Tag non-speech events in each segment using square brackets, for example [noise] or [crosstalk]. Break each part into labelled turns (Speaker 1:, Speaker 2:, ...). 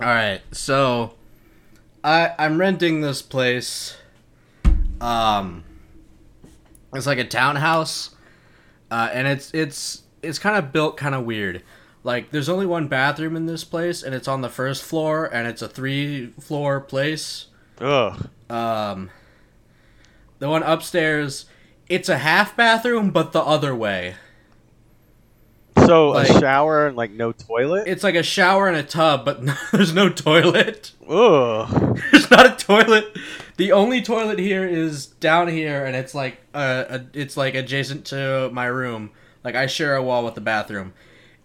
Speaker 1: All right, so I I'm renting this place. Um, it's like a townhouse, uh, and it's it's it's kind of built kind of weird. Like, there's only one bathroom in this place, and it's on the first floor, and it's a three floor place.
Speaker 2: Ugh.
Speaker 1: Um, the one upstairs, it's a half bathroom, but the other way.
Speaker 2: So
Speaker 1: Like-
Speaker 2: a shower and like no toilet.
Speaker 1: It's like a shower and a tub, but [laughs] there's no toilet.
Speaker 2: Ugh. [laughs]
Speaker 1: There's not a toilet. The only toilet here is down here, and it's like uh, a, it's like adjacent to my room. Like I share a wall with the bathroom,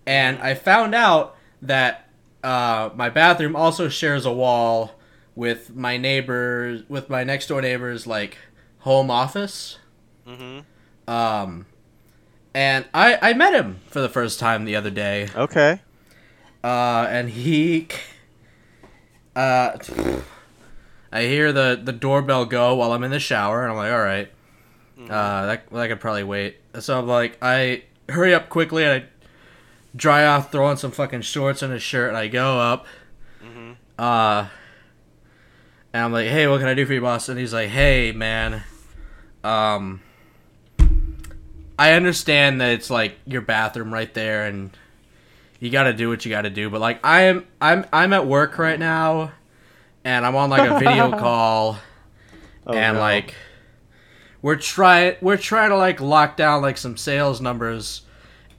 Speaker 1: and I found out that uh, my bathroom also shares a wall with my neighbors, with my next door neighbor's like home office.
Speaker 2: Mm-hmm.
Speaker 1: Um, and I I met him for the first time the other day.
Speaker 2: Okay.
Speaker 1: Uh, and he, uh, I hear the the doorbell go while I'm in the shower, and I'm like, all right, uh, that that could probably wait. So I'm like, I hurry up quickly, and I dry off, throw on some fucking shorts and a shirt, and I go up.
Speaker 2: Mhm.
Speaker 1: Uh, and I'm like, hey, what can I do for you, boss? And he's like, hey, man, um. I understand that it's like your bathroom right there, and you got to do what you got to do. But like I am, I'm I'm at work right now, and I'm on like a video [laughs] call,
Speaker 2: Oh,
Speaker 1: and
Speaker 2: no.
Speaker 1: like we're trying we're trying to like lock down like some sales numbers,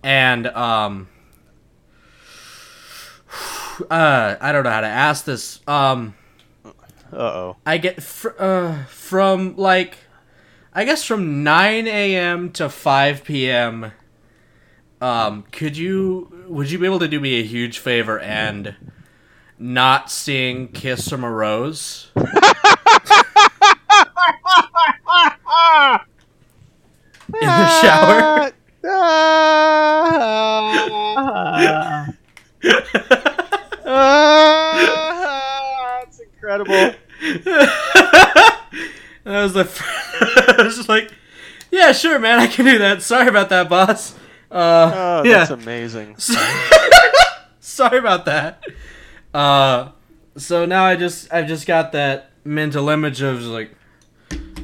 Speaker 1: and um, [sighs] uh, I don't know how to ask this. Um,
Speaker 2: Uh oh.
Speaker 1: I get fr- uh, from like, I guess from 9 a.m. to 5 p.m. Um, could you would you be able to do me a huge favor and not sing "Kiss from a Rose"? In the shower. [laughs] [laughs]
Speaker 2: That's incredible.
Speaker 1: that was like, [laughs] I was just like, yeah, sure, man, I can do that. Sorry about that, boss. Uh,
Speaker 2: Oh,
Speaker 1: yeah.
Speaker 2: that's amazing. [laughs]
Speaker 1: Sorry about that. Uh, so now I just I've just got that mental image of like,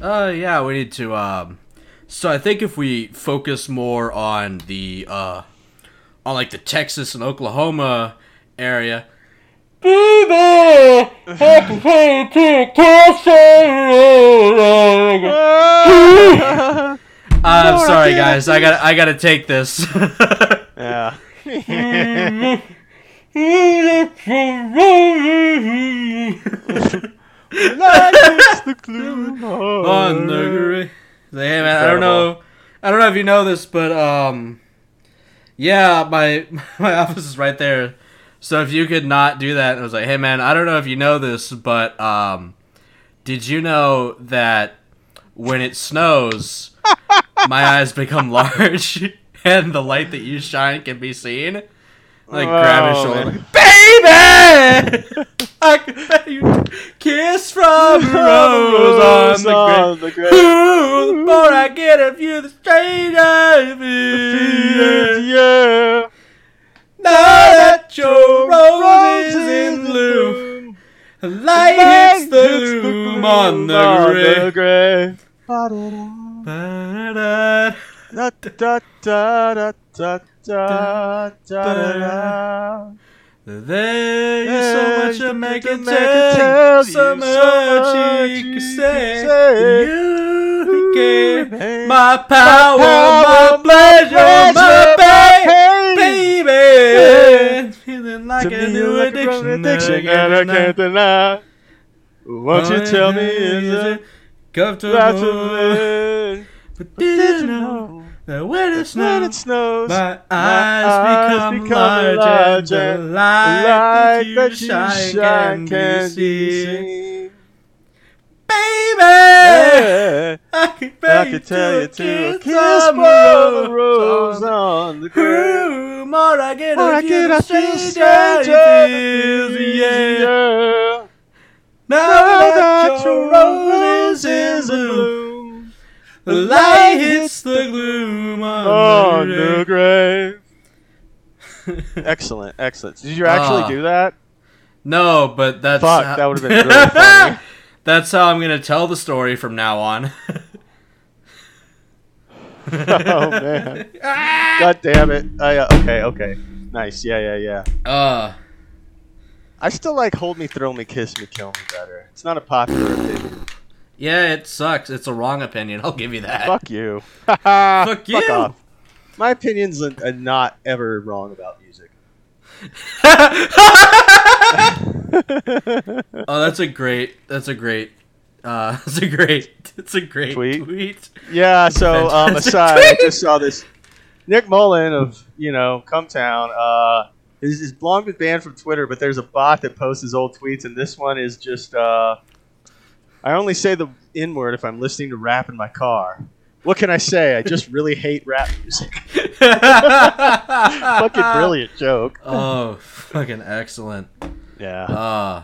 Speaker 1: oh yeah, we need to. Um, so I think if we focus more on the uh, on like the Texas and Oklahoma area. Baby, happy day to kiss. [laughs] I'm sorry, guys. I got I got to take this. [laughs]
Speaker 2: yeah. The gloom
Speaker 1: on the Hey man, I don't know. I don't know if you know this, but um, yeah, my [laughs] my office is right there. So if you could not do that, I was like, hey man, I don't know if you know this, but um, did you know that when it snows, [laughs] my eyes become large [laughs] and the light that you shine can be seen? Like grab his
Speaker 2: Oh,
Speaker 1: shoulder,
Speaker 2: man. [laughs]
Speaker 1: baby. I can you kiss from a rose on the grave. Ooh, the more I get of you, the stranger I feel.
Speaker 2: Yeah.
Speaker 1: Now that your rose is in bloom, the light hits the gloom on the grave.
Speaker 2: grave.
Speaker 1: Ba-da-da.
Speaker 2: Da, da, da, da, da, da, da, da.
Speaker 1: There's so much man can
Speaker 2: man
Speaker 1: tell, so much
Speaker 2: you
Speaker 1: can say. You
Speaker 2: You
Speaker 1: gave my power, my pleasure, my
Speaker 2: my pain.
Speaker 1: baby. Feeling like
Speaker 2: To
Speaker 1: a
Speaker 2: me,
Speaker 1: new
Speaker 2: like a
Speaker 1: addiction, that
Speaker 2: addiction that I
Speaker 1: can't deny.
Speaker 2: Won't you tell me, is it
Speaker 1: comfortable? But did you know that when it
Speaker 2: When
Speaker 1: snows,
Speaker 2: it snows,
Speaker 1: my
Speaker 2: my
Speaker 1: eyes become, large, and the light that you shine can be seen. I can,
Speaker 2: I could tell you
Speaker 1: to a
Speaker 2: kiss from a rose on the grave.
Speaker 1: More I get
Speaker 2: More I get,
Speaker 1: the
Speaker 2: I feel
Speaker 1: stranger it feels, yeah. Now that your rose is in bloom, the light hits the gloom on the
Speaker 2: the
Speaker 1: grave. [laughs]
Speaker 2: Excellent, excellent. Did you actually
Speaker 1: Ah.
Speaker 2: do that?
Speaker 1: No, but that's
Speaker 2: Fuck,
Speaker 1: how-
Speaker 2: that would've been really [laughs] funny.
Speaker 1: that's how I'm gonna tell the story from now on. [laughs] [laughs]
Speaker 2: oh man. God damn it. I, uh, okay, okay. Nice. Yeah, yeah, yeah.
Speaker 1: uh,
Speaker 2: I still like Hold Me, Throw Me, Kiss Me, Kill Me better. It's not a popular opinion.
Speaker 1: yeah, it sucks. It's a wrong opinion. I'll give you that.
Speaker 2: Fuck you. [laughs] Fuck
Speaker 1: you.
Speaker 2: Fuck off. My opinion's are are not ever wrong about music. [laughs]
Speaker 1: Oh, that's a great. That's a great. Uh, [laughs] that's a great. It's a great
Speaker 2: Tweet?
Speaker 1: tweet.
Speaker 2: Yeah, so um, aside, I just saw this. Nick Mullen of, you know, Cumtown, uh, is, is long been banned from Twitter, but there's a bot that posts his old tweets, and this one is just, uh, I only say the N word if I'm listening to rap in my car. What can I say? I just really hate rap music. [laughs] Fucking brilliant joke.
Speaker 1: Oh, fucking excellent.
Speaker 2: Yeah.
Speaker 1: Uh,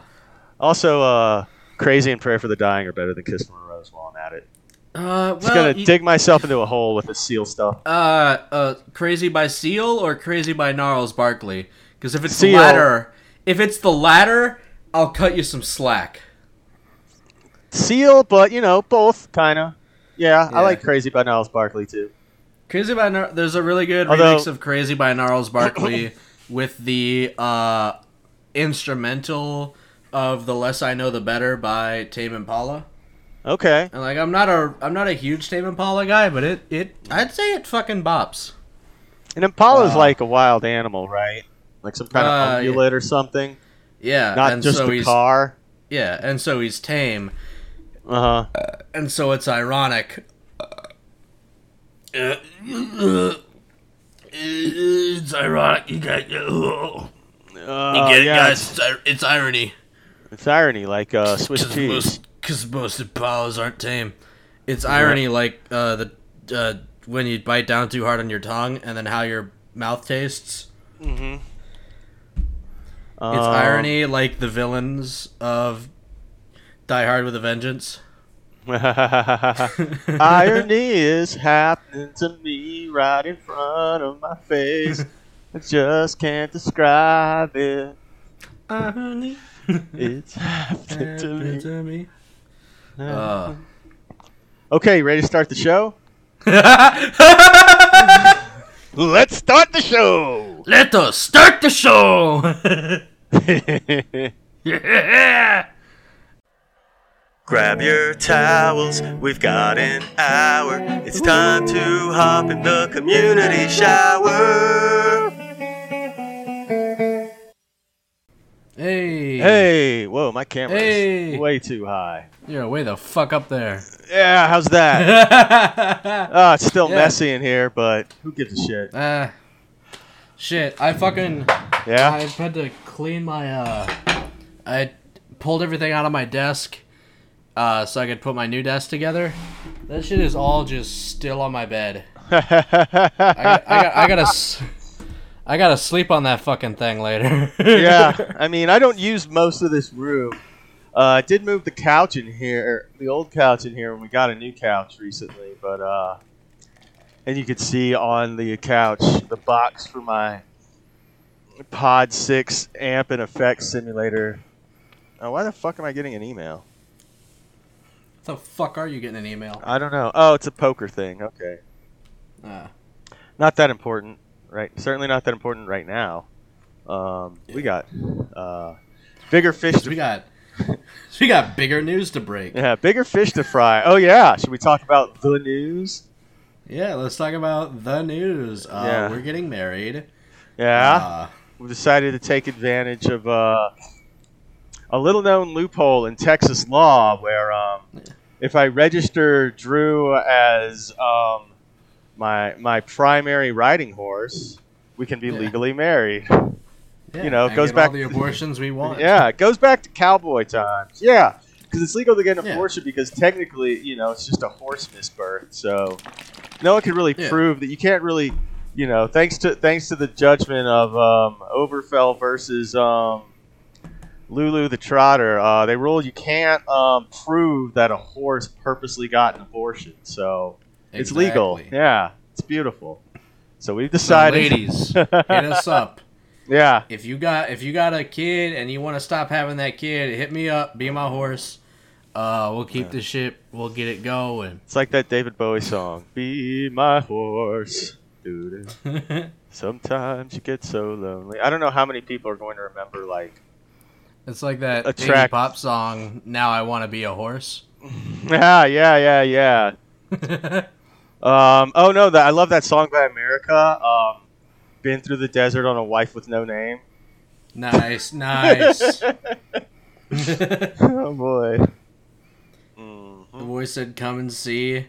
Speaker 2: Also, uh, Crazy and Prayer for the Dying are better than Kiss from a Rose while I'm at it.
Speaker 1: uh,
Speaker 2: Just gonna
Speaker 1: you-
Speaker 2: dig myself into a hole with this seal stuff.
Speaker 1: uh, uh, crazy by Seal or crazy by Gnarls Barkley? Because if it's
Speaker 2: Seal.
Speaker 1: the latter, if it's the latter, I'll cut you some slack.
Speaker 2: Seal, but you know, both kind of. Yeah,
Speaker 1: Yeah.
Speaker 2: I like Crazy by Gnarls Barkley too.
Speaker 1: Crazy by Gnar- there's a really good
Speaker 2: Although-
Speaker 1: remix of Crazy by Gnarls Barkley [coughs] with the uh, instrumental of the Less I Know the Better by Tame Impala.
Speaker 2: Okay.
Speaker 1: And like I'm not a I'm not a huge Tame Impala guy, but it it I'd say it fucking bops.
Speaker 2: And Impala's
Speaker 1: Uh,
Speaker 2: like a wild animal, right? Like some kind
Speaker 1: Uh,
Speaker 2: of ungulate or something.
Speaker 1: Yeah,
Speaker 2: Not
Speaker 1: and
Speaker 2: just
Speaker 1: so
Speaker 2: the car.
Speaker 1: yeah, and so he's tame,
Speaker 2: Uh huh.
Speaker 1: and so it's ironic. Uh, it's ironic. You got you
Speaker 2: Uh,
Speaker 1: get it,
Speaker 2: yeah,
Speaker 1: guys. It's, it's irony.
Speaker 2: It's, irony, like uh, Swiss
Speaker 1: Because
Speaker 2: cheese.
Speaker 1: cause most Impalas aren't tame. It's irony, like uh, the uh, when you bite down too hard on your tongue, and then how your mouth tastes.
Speaker 2: Mm-hmm.
Speaker 1: It's irony, like the villains of Die Hard with a Vengeance. [laughs]
Speaker 2: irony is happening to me right in front of my face. I just can't describe it.
Speaker 1: Irony.
Speaker 2: It's happening to me.
Speaker 1: to me. Uh.
Speaker 2: Okay, ready to start the show? [laughs] Let's start the show.
Speaker 1: Let us start the show. yeah. [laughs]
Speaker 2: Grab your towels, we've got an hour. It's time to hop in the community shower.
Speaker 1: Hey.
Speaker 2: Hey, whoa, my camera's
Speaker 1: Hey.
Speaker 2: way too high.
Speaker 1: You're way the fuck up there.
Speaker 2: Yeah, how's that? [laughs] Ah, it's still
Speaker 1: Yeah.
Speaker 2: messy in here, but who gives a shit?
Speaker 1: uh, shit. I fucking.
Speaker 2: Yeah?
Speaker 1: I had to clean my. uh I pulled everything out of my desk, uh, so I could put my new desk together. That shit is all just still on my bed. [laughs] I, got, I, got, I gotta. S- I gotta sleep on that fucking thing later. [laughs]
Speaker 2: yeah, I mean, I don't use most of this room. Uh, I did move the couch in here, the old couch in here, when we got a new couch recently. But uh, and you could see on the couch the box for my Pod Six amp and effects simulator. Oh, why the fuck am I getting an email?
Speaker 1: What the fuck are you getting an email?
Speaker 2: I don't know. Oh, it's a poker thing. Okay,
Speaker 1: Uh,
Speaker 2: not that important, right? Certainly not that important right now. Um, we got uh, bigger fish to
Speaker 1: we got. [laughs] We got bigger news to break.
Speaker 2: Yeah, bigger fish to fry. Oh yeah, should we talk about the news?
Speaker 1: Yeah, let's talk about the news. Uh,
Speaker 2: Yeah.
Speaker 1: We're getting married.
Speaker 2: Yeah,
Speaker 1: Uh,
Speaker 2: we decided to take advantage of uh, a little-known loophole in Texas law, where um, if I register Drew as um, my my primary riding horse, we can be
Speaker 1: Yeah.
Speaker 2: legally married.
Speaker 1: yeah,
Speaker 2: You know, it goes back-
Speaker 1: all the abortions we want.
Speaker 2: Yeah, it goes back to cowboy times. Yeah, because it's legal to get an
Speaker 1: Yeah.
Speaker 2: abortion because technically, you know, it's just a horse misbirth. So no one can really prove that you can't really, you know, thanks to thanks to the judgment of um, Overfell versus um, Lulu the Trotter, uh, they ruled you can't um, prove that a horse purposely got an abortion. So it's legal. Yeah, it's beautiful. So we've
Speaker 1: So
Speaker 2: decided.
Speaker 1: ladies, [laughs] hit us up.
Speaker 2: Yeah.
Speaker 1: if you got if you got a kid and you want to stop having that kid, hit me up. Be my horse. Uh, we'll keep the ship. We'll get it going.
Speaker 2: It's like that David Bowie song. Be my horse. [laughs] Sometimes you get so lonely. I don't know how many people are going to remember like
Speaker 1: it's like that
Speaker 2: A
Speaker 1: Iggy
Speaker 2: track-
Speaker 1: pop song. Now I want to be a horse. [laughs]
Speaker 2: Yeah, yeah, yeah, yeah. Um, oh no, that I love that song by America. Um, been through the desert on a wife with no name.
Speaker 1: nice, nice. [laughs]
Speaker 2: oh boy.
Speaker 1: The
Speaker 2: Mhm.
Speaker 1: voice said, "Come and see,"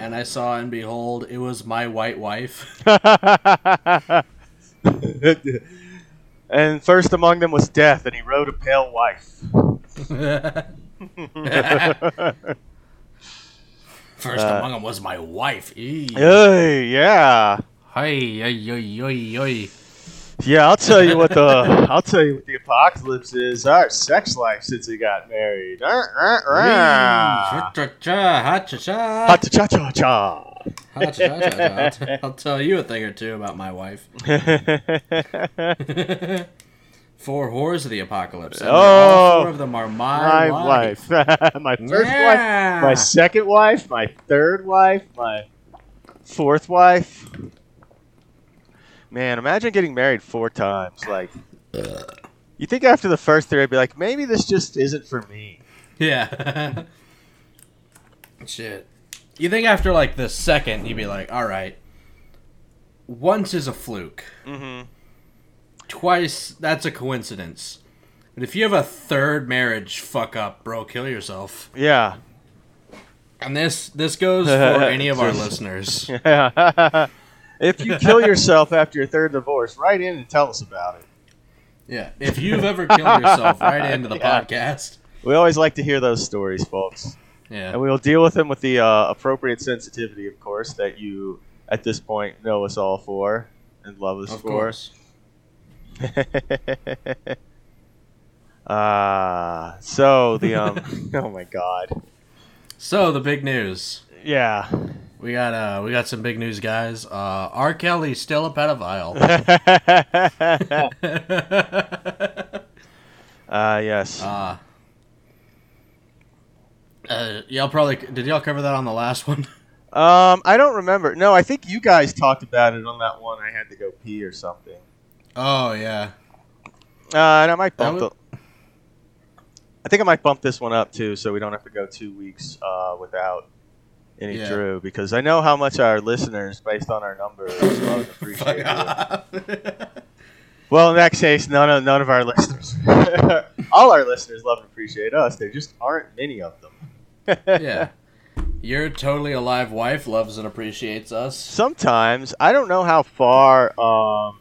Speaker 1: and I saw and behold, it was my white wife. [laughs]
Speaker 2: and first among them was death, and he rode a pale wife. [laughs]
Speaker 1: First
Speaker 2: Uh,
Speaker 1: among them was my wife. Eee.
Speaker 2: Hey, yeah,
Speaker 1: Hey, ay, ay, ay, ay.
Speaker 2: yeah. I'll tell you what the [laughs] I'll tell you what the apocalypse is. Our sex life since we got married. Uh.
Speaker 1: cha-cha-cha, ha-cha-cha.
Speaker 2: Ha-cha-cha-cha-cha.
Speaker 1: Ha-cha-cha-cha. I'll- I'll tell you a thing or two about my wife. [laughs] Four whores of the apocalypse. and
Speaker 2: Oh,
Speaker 1: four of them are my,
Speaker 2: my
Speaker 1: wife.
Speaker 2: wife, [laughs] my first wife, my second wife, my third wife, my fourth wife. Man, imagine getting married four times. Like, you think after the first three, I'd be like, maybe this just isn't for me.
Speaker 1: Yeah. [laughs] Shit. You think after like the second, you'd be like, all right, once is a fluke.
Speaker 2: Mm-hmm.
Speaker 1: Twice, that's a coincidence. But if you have a third marriage fuck up, bro, kill yourself.
Speaker 2: Yeah.
Speaker 1: And this this goes for [laughs] any of our listeners. [laughs]
Speaker 2: if you kill yourself after your third divorce, write in and tell us about it.
Speaker 1: Yeah. If you've ever killed yourself, right into the [laughs]
Speaker 2: Yeah.
Speaker 1: podcast.
Speaker 2: We always like to hear those stories, folks.
Speaker 1: Yeah.
Speaker 2: And we will deal with them with the uh, appropriate sensitivity, of course, that you, at this point, know us all for and love us
Speaker 1: Of
Speaker 2: for.
Speaker 1: course.
Speaker 2: Ah, [laughs] so the um, [laughs] oh my god,
Speaker 1: So the big news.
Speaker 2: yeah.
Speaker 1: We got uh we got some big news guys. Uh R. Kelly's still a pedophile.
Speaker 2: Ah, [laughs] yes.
Speaker 1: uh uh, y'all probably did y'all cover that on the last one?
Speaker 2: Um, I don't remember. No, I think you guys talked about it on that one. I had to go pee or something.
Speaker 1: Oh yeah.
Speaker 2: Uh, and I might bump.
Speaker 1: would-
Speaker 2: the, I think I might bump this one up too, so we don't have to go two weeks uh, without any
Speaker 1: Yeah.
Speaker 2: Drew, because I know how much our listeners, based on our numbers, love and appreciate [laughs] it. [laughs] Well, in that case, none of none of our listeners, [laughs] all our listeners, love and appreciate us. There just aren't many of them.
Speaker 1: yeah. Your totally alive wife loves and appreciates us.
Speaker 2: Sometimes I don't know how far. Um,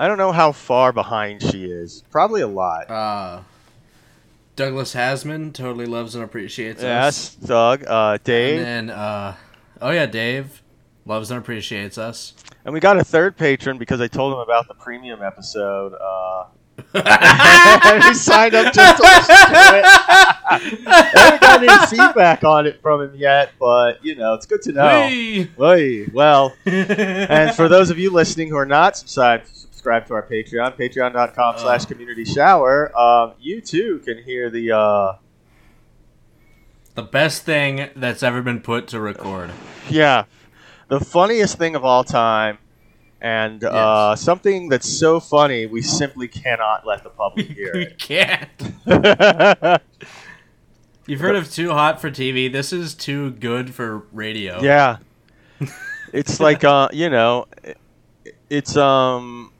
Speaker 2: I don't know how far behind she is. Probably a lot.
Speaker 1: Uh Douglas Hasman totally loves and appreciates us.
Speaker 2: Yes, Doug, uh, Dave,
Speaker 1: And then uh oh yeah, Dave loves and appreciates us.
Speaker 2: and we got a third patron because I told him about the premium episode. Uh, [laughs] and he signed up just to listen to it. I haven't gotten any feedback on it from him yet, but you know, it's good to know.
Speaker 1: Whee!
Speaker 2: Oy, well, [laughs] and for those of you listening who are not subscribed subscribe to our patreon patreon.com slash community shower um, you too can hear the uh,
Speaker 1: the best thing that's ever been put to record.
Speaker 2: yeah the funniest thing of all time and uh, something that's so funny we simply cannot let the public [laughs] hear
Speaker 1: we can't. [laughs] You've heard of Too Hot for TV. This is too good for radio.
Speaker 2: yeah it's like uh, you know it- it's um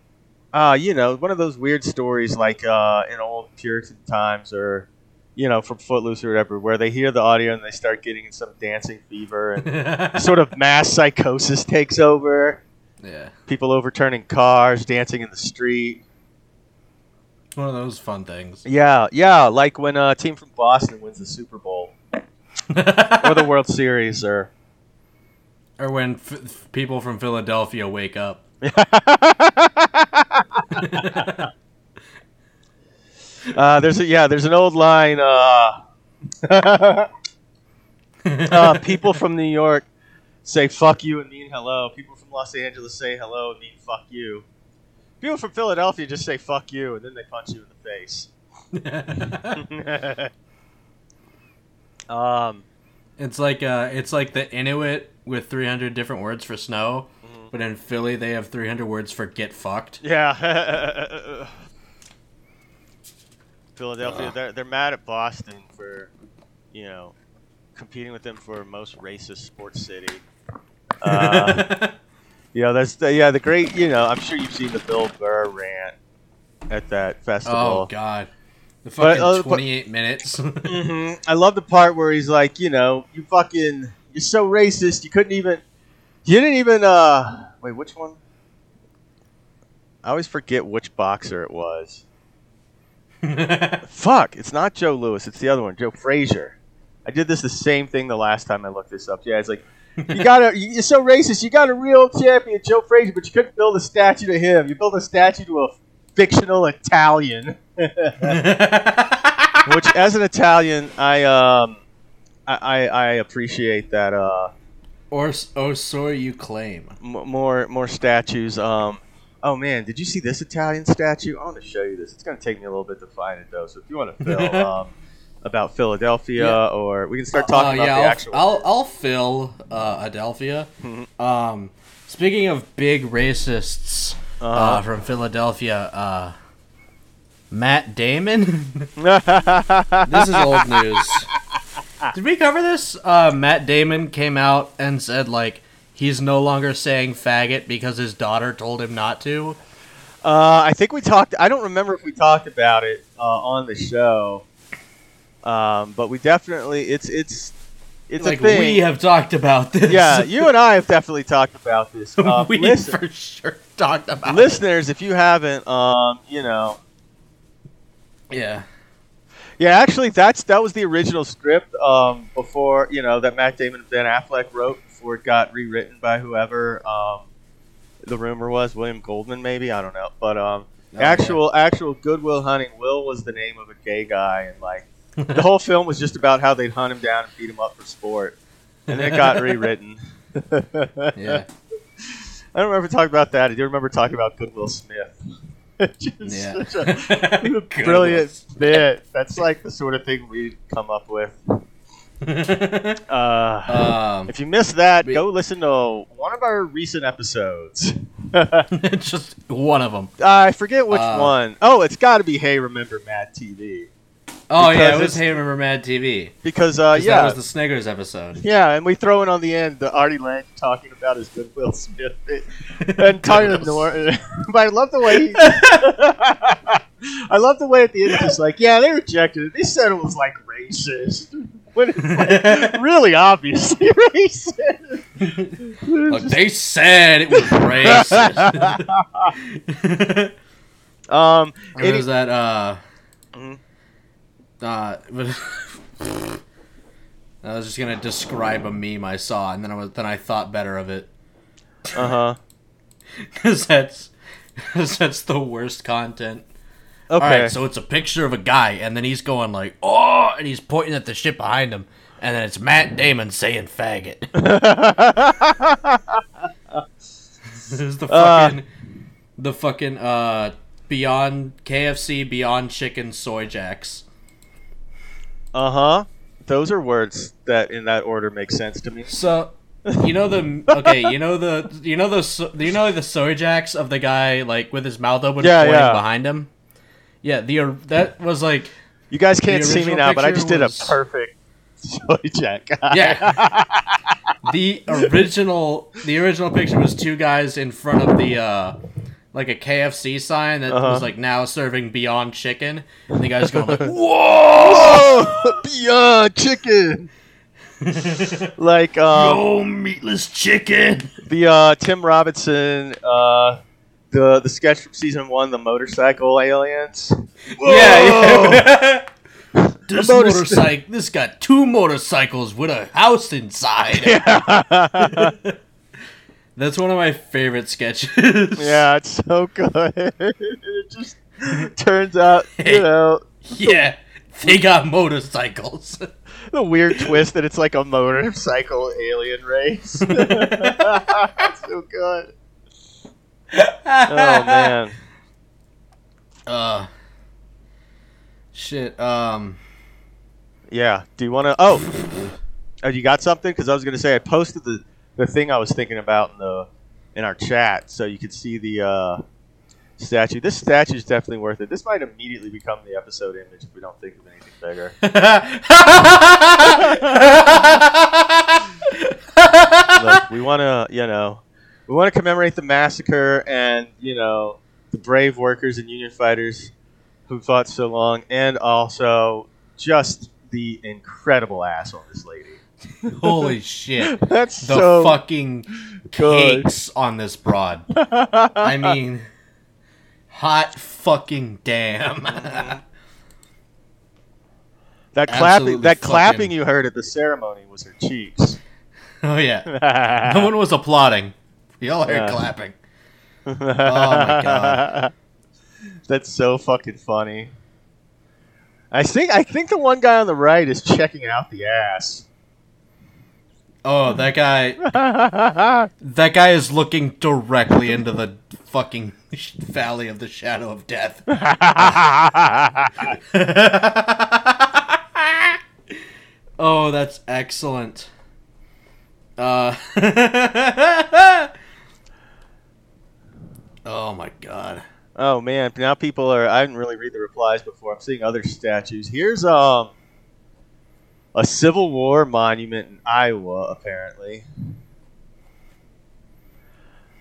Speaker 2: uh, you know one of those weird stories like uh, in old puritan times or you know from footloose or whatever where they hear the audio and they start getting some dancing fever and [laughs] sort of mass psychosis takes over
Speaker 1: yeah.
Speaker 2: people overturning cars dancing in the street
Speaker 1: One of those fun things.
Speaker 2: yeah yeah like when a team from boston wins the super bowl [laughs] or the world series or
Speaker 1: or when f- f- people from Philadelphia wake up. [laughs]
Speaker 2: uh, there's a yeah there's an old line uh, [laughs] uh, people from new york say fuck you and mean hello. People from los angeles say hello and mean fuck you. People from Philadelphia just say "fuck you" and then they punch you in the face. [laughs] um,
Speaker 1: it's like uh, it's like the Inuit with 300 different words for snow, but in Philly they have 300 words for get fucked.
Speaker 2: yeah. [laughs] Philadelphia,
Speaker 1: Ugh.
Speaker 2: they're, they're mad at Boston for, you know, competing with them for most racist sports city. Uh, you know, that's the, yeah, the great, you know, I'm sure you've seen the Bill Burr rant at that festival.
Speaker 1: oh god. The
Speaker 2: But,
Speaker 1: fucking
Speaker 2: uh, but-
Speaker 1: 28 minutes. [laughs]
Speaker 2: hmm I love the part where he's like, you know, you fucking, you're so racist, you couldn't even, you didn't even, uh, wait, which one? I always forget which boxer it was. [laughs] Fuck, it's not Joe Louis, it's the other one, Joe Frazier. I did this the same thing the last time I looked this up. Yeah, it's like, you [laughs] got a, you're so racist, you got a real champion, Joe Frazier, but you couldn't build a statue to him. You built a statue to a fictional Italian. [laughs] Which, as an Italian, I um, I, I, I appreciate that. Uh,
Speaker 1: or oh, so you claim.
Speaker 2: m- more more statues. Um, oh man, did you see this Italian statue? I want to show you this. It's gonna take me a little bit to find it though. So if you want to [laughs] fill um, about Philadelphia,
Speaker 1: Yeah.
Speaker 2: or we can start talking
Speaker 1: Uh,
Speaker 2: about
Speaker 1: yeah,
Speaker 2: the
Speaker 1: I'll,
Speaker 2: actual.
Speaker 1: I'll I'll fill uh, Adelphia.
Speaker 2: Mhm.
Speaker 1: Um, speaking of big racists uh,
Speaker 2: Uh-huh.
Speaker 1: from Philadelphia, uh, Matt Damon. [laughs] [laughs] This is old news. Did we cover this? Uh, Matt Damon came out and said like he's no longer saying faggot because his daughter told him not to.
Speaker 2: Uh, I think we talked. I don't remember if we talked about it uh, on the show, um, but we definitely. It's it's it's
Speaker 1: like
Speaker 2: a thing.
Speaker 1: we have talked about this.
Speaker 2: yeah, [laughs] you and I have definitely talked about this. Um,
Speaker 1: we
Speaker 2: listen,
Speaker 1: for sure talked about
Speaker 2: listeners, if you haven't, um, you know.
Speaker 1: Yeah.
Speaker 2: Yeah, actually, that's that was the original script um, before you know that Matt Damon and Ben Affleck wrote before it got rewritten by whoever. Um, the rumor was William Goldman, maybe I don't know, but um, actual actual Good Will Hunting. Will was the name of a gay guy, and like the whole film was just about how they'd hunt him down and beat him up for sport, and then it got rewritten. [laughs]
Speaker 1: Yeah. [laughs]
Speaker 2: I don't remember talking about that. I do remember talking about Goodwill Smith. Just
Speaker 1: Yeah.
Speaker 2: such a [laughs] [laughs] brilliant bit. That's like the sort of thing we'd come up with. [laughs] Uh,
Speaker 1: um,
Speaker 2: if you missed that,
Speaker 1: we-
Speaker 2: go listen to one of our recent episodes.
Speaker 1: just one of them.
Speaker 2: I forget which
Speaker 1: Uh,
Speaker 2: one. Oh, it's got to be Hey Remember Mad TV.
Speaker 1: Oh yeah, it was Hey Remember Mad TV.
Speaker 2: Because, uh, yeah.
Speaker 1: that was the Sniggers episode.
Speaker 2: yeah, and we throw in on the end the Artie Lange talking about his Goodwill Smith and talking to
Speaker 1: Goodwill
Speaker 2: Norton. but I love the way he, [laughs] I love the way at the end it's like, yeah, they rejected it. They said it was like racist. [laughs] When it's like [laughs] really obviously racist.
Speaker 1: Look, they said it was racist.
Speaker 2: um,
Speaker 1: It was that uh. Uh [laughs] I was just gonna describe a meme I saw and then I was then I thought better of it.
Speaker 2: uh-huh. [laughs]
Speaker 1: Cause that's [laughs] cause that's the worst content.
Speaker 2: Okay.
Speaker 1: Alright, so it's a picture of a guy and then he's going like, Oh and he's pointing at the shit behind him and then it's Matt Damon saying faggot. This is the
Speaker 2: Uh.
Speaker 1: fucking the fucking uh Beyond KFC Beyond Chicken Soy Jacks.
Speaker 2: Uh-huh. Those are words that in that order make sense to me.
Speaker 1: So you know the okay, you know the you know the you know the joyjacks of the guy like with his mouth open
Speaker 2: Yeah, yeah.
Speaker 1: behind him. Yeah, the that was like
Speaker 2: You guys can't see me now, but I just did a perfect soy.
Speaker 1: Yeah. the original the original picture was two guys in front of the uh like a KFC sign that
Speaker 2: Uh-huh.
Speaker 1: was like now serving Beyond Chicken, and the guys [laughs] going like, "Whoa!"
Speaker 2: beyond chicken. [laughs] like um,
Speaker 1: Yo, meatless chicken.
Speaker 2: the uh, Tim Robinson, uh, the the sketch from season one, the motorcycle aliens.
Speaker 1: Yeah, yeah. [laughs] this
Speaker 2: motor-
Speaker 1: motorcycle. This got two motorcycles with a house inside.
Speaker 2: Yeah,
Speaker 1: That's one of my favorite sketches. [laughs]
Speaker 2: yeah, it's so good. [laughs] it just turns out,
Speaker 1: Hey.
Speaker 2: you know,
Speaker 1: yeah. They got motorcycles. [laughs]
Speaker 2: the weird twist that it's like a motorcycle alien race. it's so good. Oh man.
Speaker 1: Uh. Shit. Um.
Speaker 2: Yeah. Do you want to? Oh, oh, you got something? Because I was gonna say I posted the the thing I was thinking about in the in our chat, so you could see the uh, statue. This statue is definitely worth it. This might immediately become the episode image if we don't think of anything bigger. [laughs] Look, we want to, you know, we want to commemorate the massacre and you know the brave workers and union fighters who fought so long, and also just the incredible ass on this lady.
Speaker 1: Holy shit. [laughs]
Speaker 2: That's
Speaker 1: The
Speaker 2: so
Speaker 1: fucking
Speaker 2: good.
Speaker 1: cakes on this broad. I mean, hot fucking damn. [laughs]
Speaker 2: that clapping, that
Speaker 1: fucking-
Speaker 2: clapping you heard at the ceremony was her cheeks. [laughs]
Speaker 1: oh yeah. No one was applauding. Y'all heard
Speaker 2: Yeah.
Speaker 1: clapping. Oh my god.
Speaker 2: That's so fucking funny. I think I think the one guy on the right is checking out the ass.
Speaker 1: Oh, that guy. [laughs] That guy is looking directly into the fucking [laughs] valley of the shadow of death. [laughs] oh, that's excellent. Uh. oh my god.
Speaker 2: oh man, now people are. I didn't really read the replies before. I'm seeing other statues. Here's um a Civil War monument in Iowa, apparently.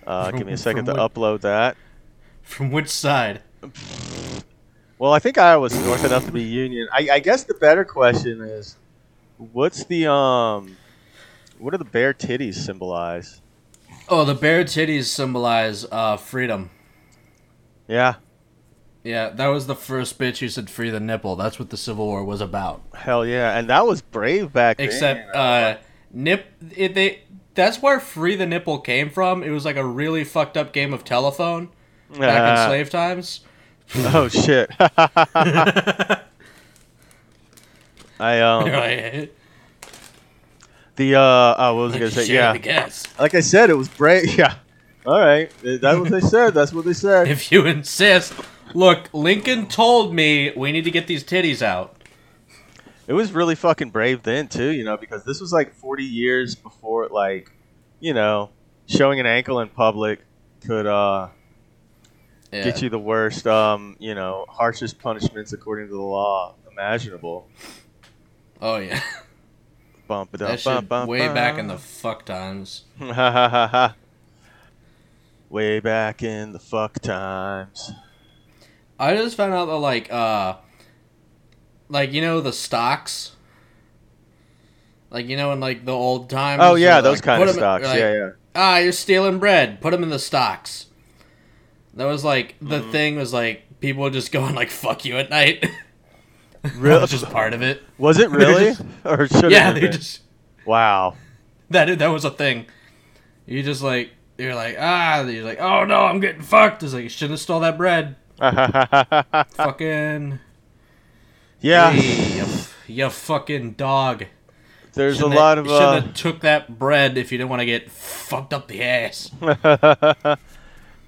Speaker 2: Uh, give me a second to
Speaker 1: what-
Speaker 2: upload that.
Speaker 1: From which side?
Speaker 2: Well, I think Iowa's north enough to be Union. I, I guess the better question is, what's the um, what do the bare titties symbolize?
Speaker 1: Oh, the bare titties symbolize uh, freedom.
Speaker 2: Yeah,
Speaker 1: Yeah, that was the first bitch who said free the nipple. That's what the Civil War was about.
Speaker 2: hell yeah, and that was brave back then.
Speaker 1: Except uh nip it, they that's where free the nipple came from. It was like a really fucked up game of telephone back in slave times.
Speaker 2: oh shit. [laughs] I um [laughs] the uh oh, what was I gonna say? Yeah,
Speaker 1: guess.
Speaker 2: like I said, it was brave. [laughs] Yeah. All right, that's what they said. That's what they said.
Speaker 1: If you insist. Look, Lincoln told me we need to get these titties out.
Speaker 2: It was really fucking brave then too, you know, because this was like 40 years before, like, you know, showing an ankle in public could uh,
Speaker 1: Yeah.
Speaker 2: get you the worst, um, you know, harshest punishments according to the law imaginable.
Speaker 1: Oh yeah.
Speaker 2: Bump it up,
Speaker 1: shit
Speaker 2: bump, bump, [laughs]
Speaker 1: way back in the fuck times.
Speaker 2: Ha ha ha ha. Way back in the fuck times.
Speaker 1: I just found out that like uh like you know the stocks like you know in like the old times
Speaker 2: Oh yeah, those
Speaker 1: like,
Speaker 2: kind
Speaker 1: of
Speaker 2: of
Speaker 1: 'em-
Speaker 2: stocks.
Speaker 1: like,
Speaker 2: yeah, yeah.
Speaker 1: ah you're stealing bread put them in the stocks that was like the
Speaker 2: Mm-hmm.
Speaker 1: thing was like people would just go and like fuck you at night [laughs]
Speaker 2: Really?
Speaker 1: that was just part of it
Speaker 2: Was it [laughs] really? [laughs] or should
Speaker 1: yeah they just
Speaker 2: Wow.
Speaker 1: that that was a thing you just like you're like ah you're like oh no I'm getting fucked it's like you shouldn't have stole that bread [laughs] fucking
Speaker 2: yeah.
Speaker 1: hey, you, you fucking dog
Speaker 2: There's a
Speaker 1: Shouldn't
Speaker 2: lot
Speaker 1: have-
Speaker 2: of
Speaker 1: shouldn't
Speaker 2: uh,
Speaker 1: have took that bread if you didn't want to get fucked up the ass. [laughs]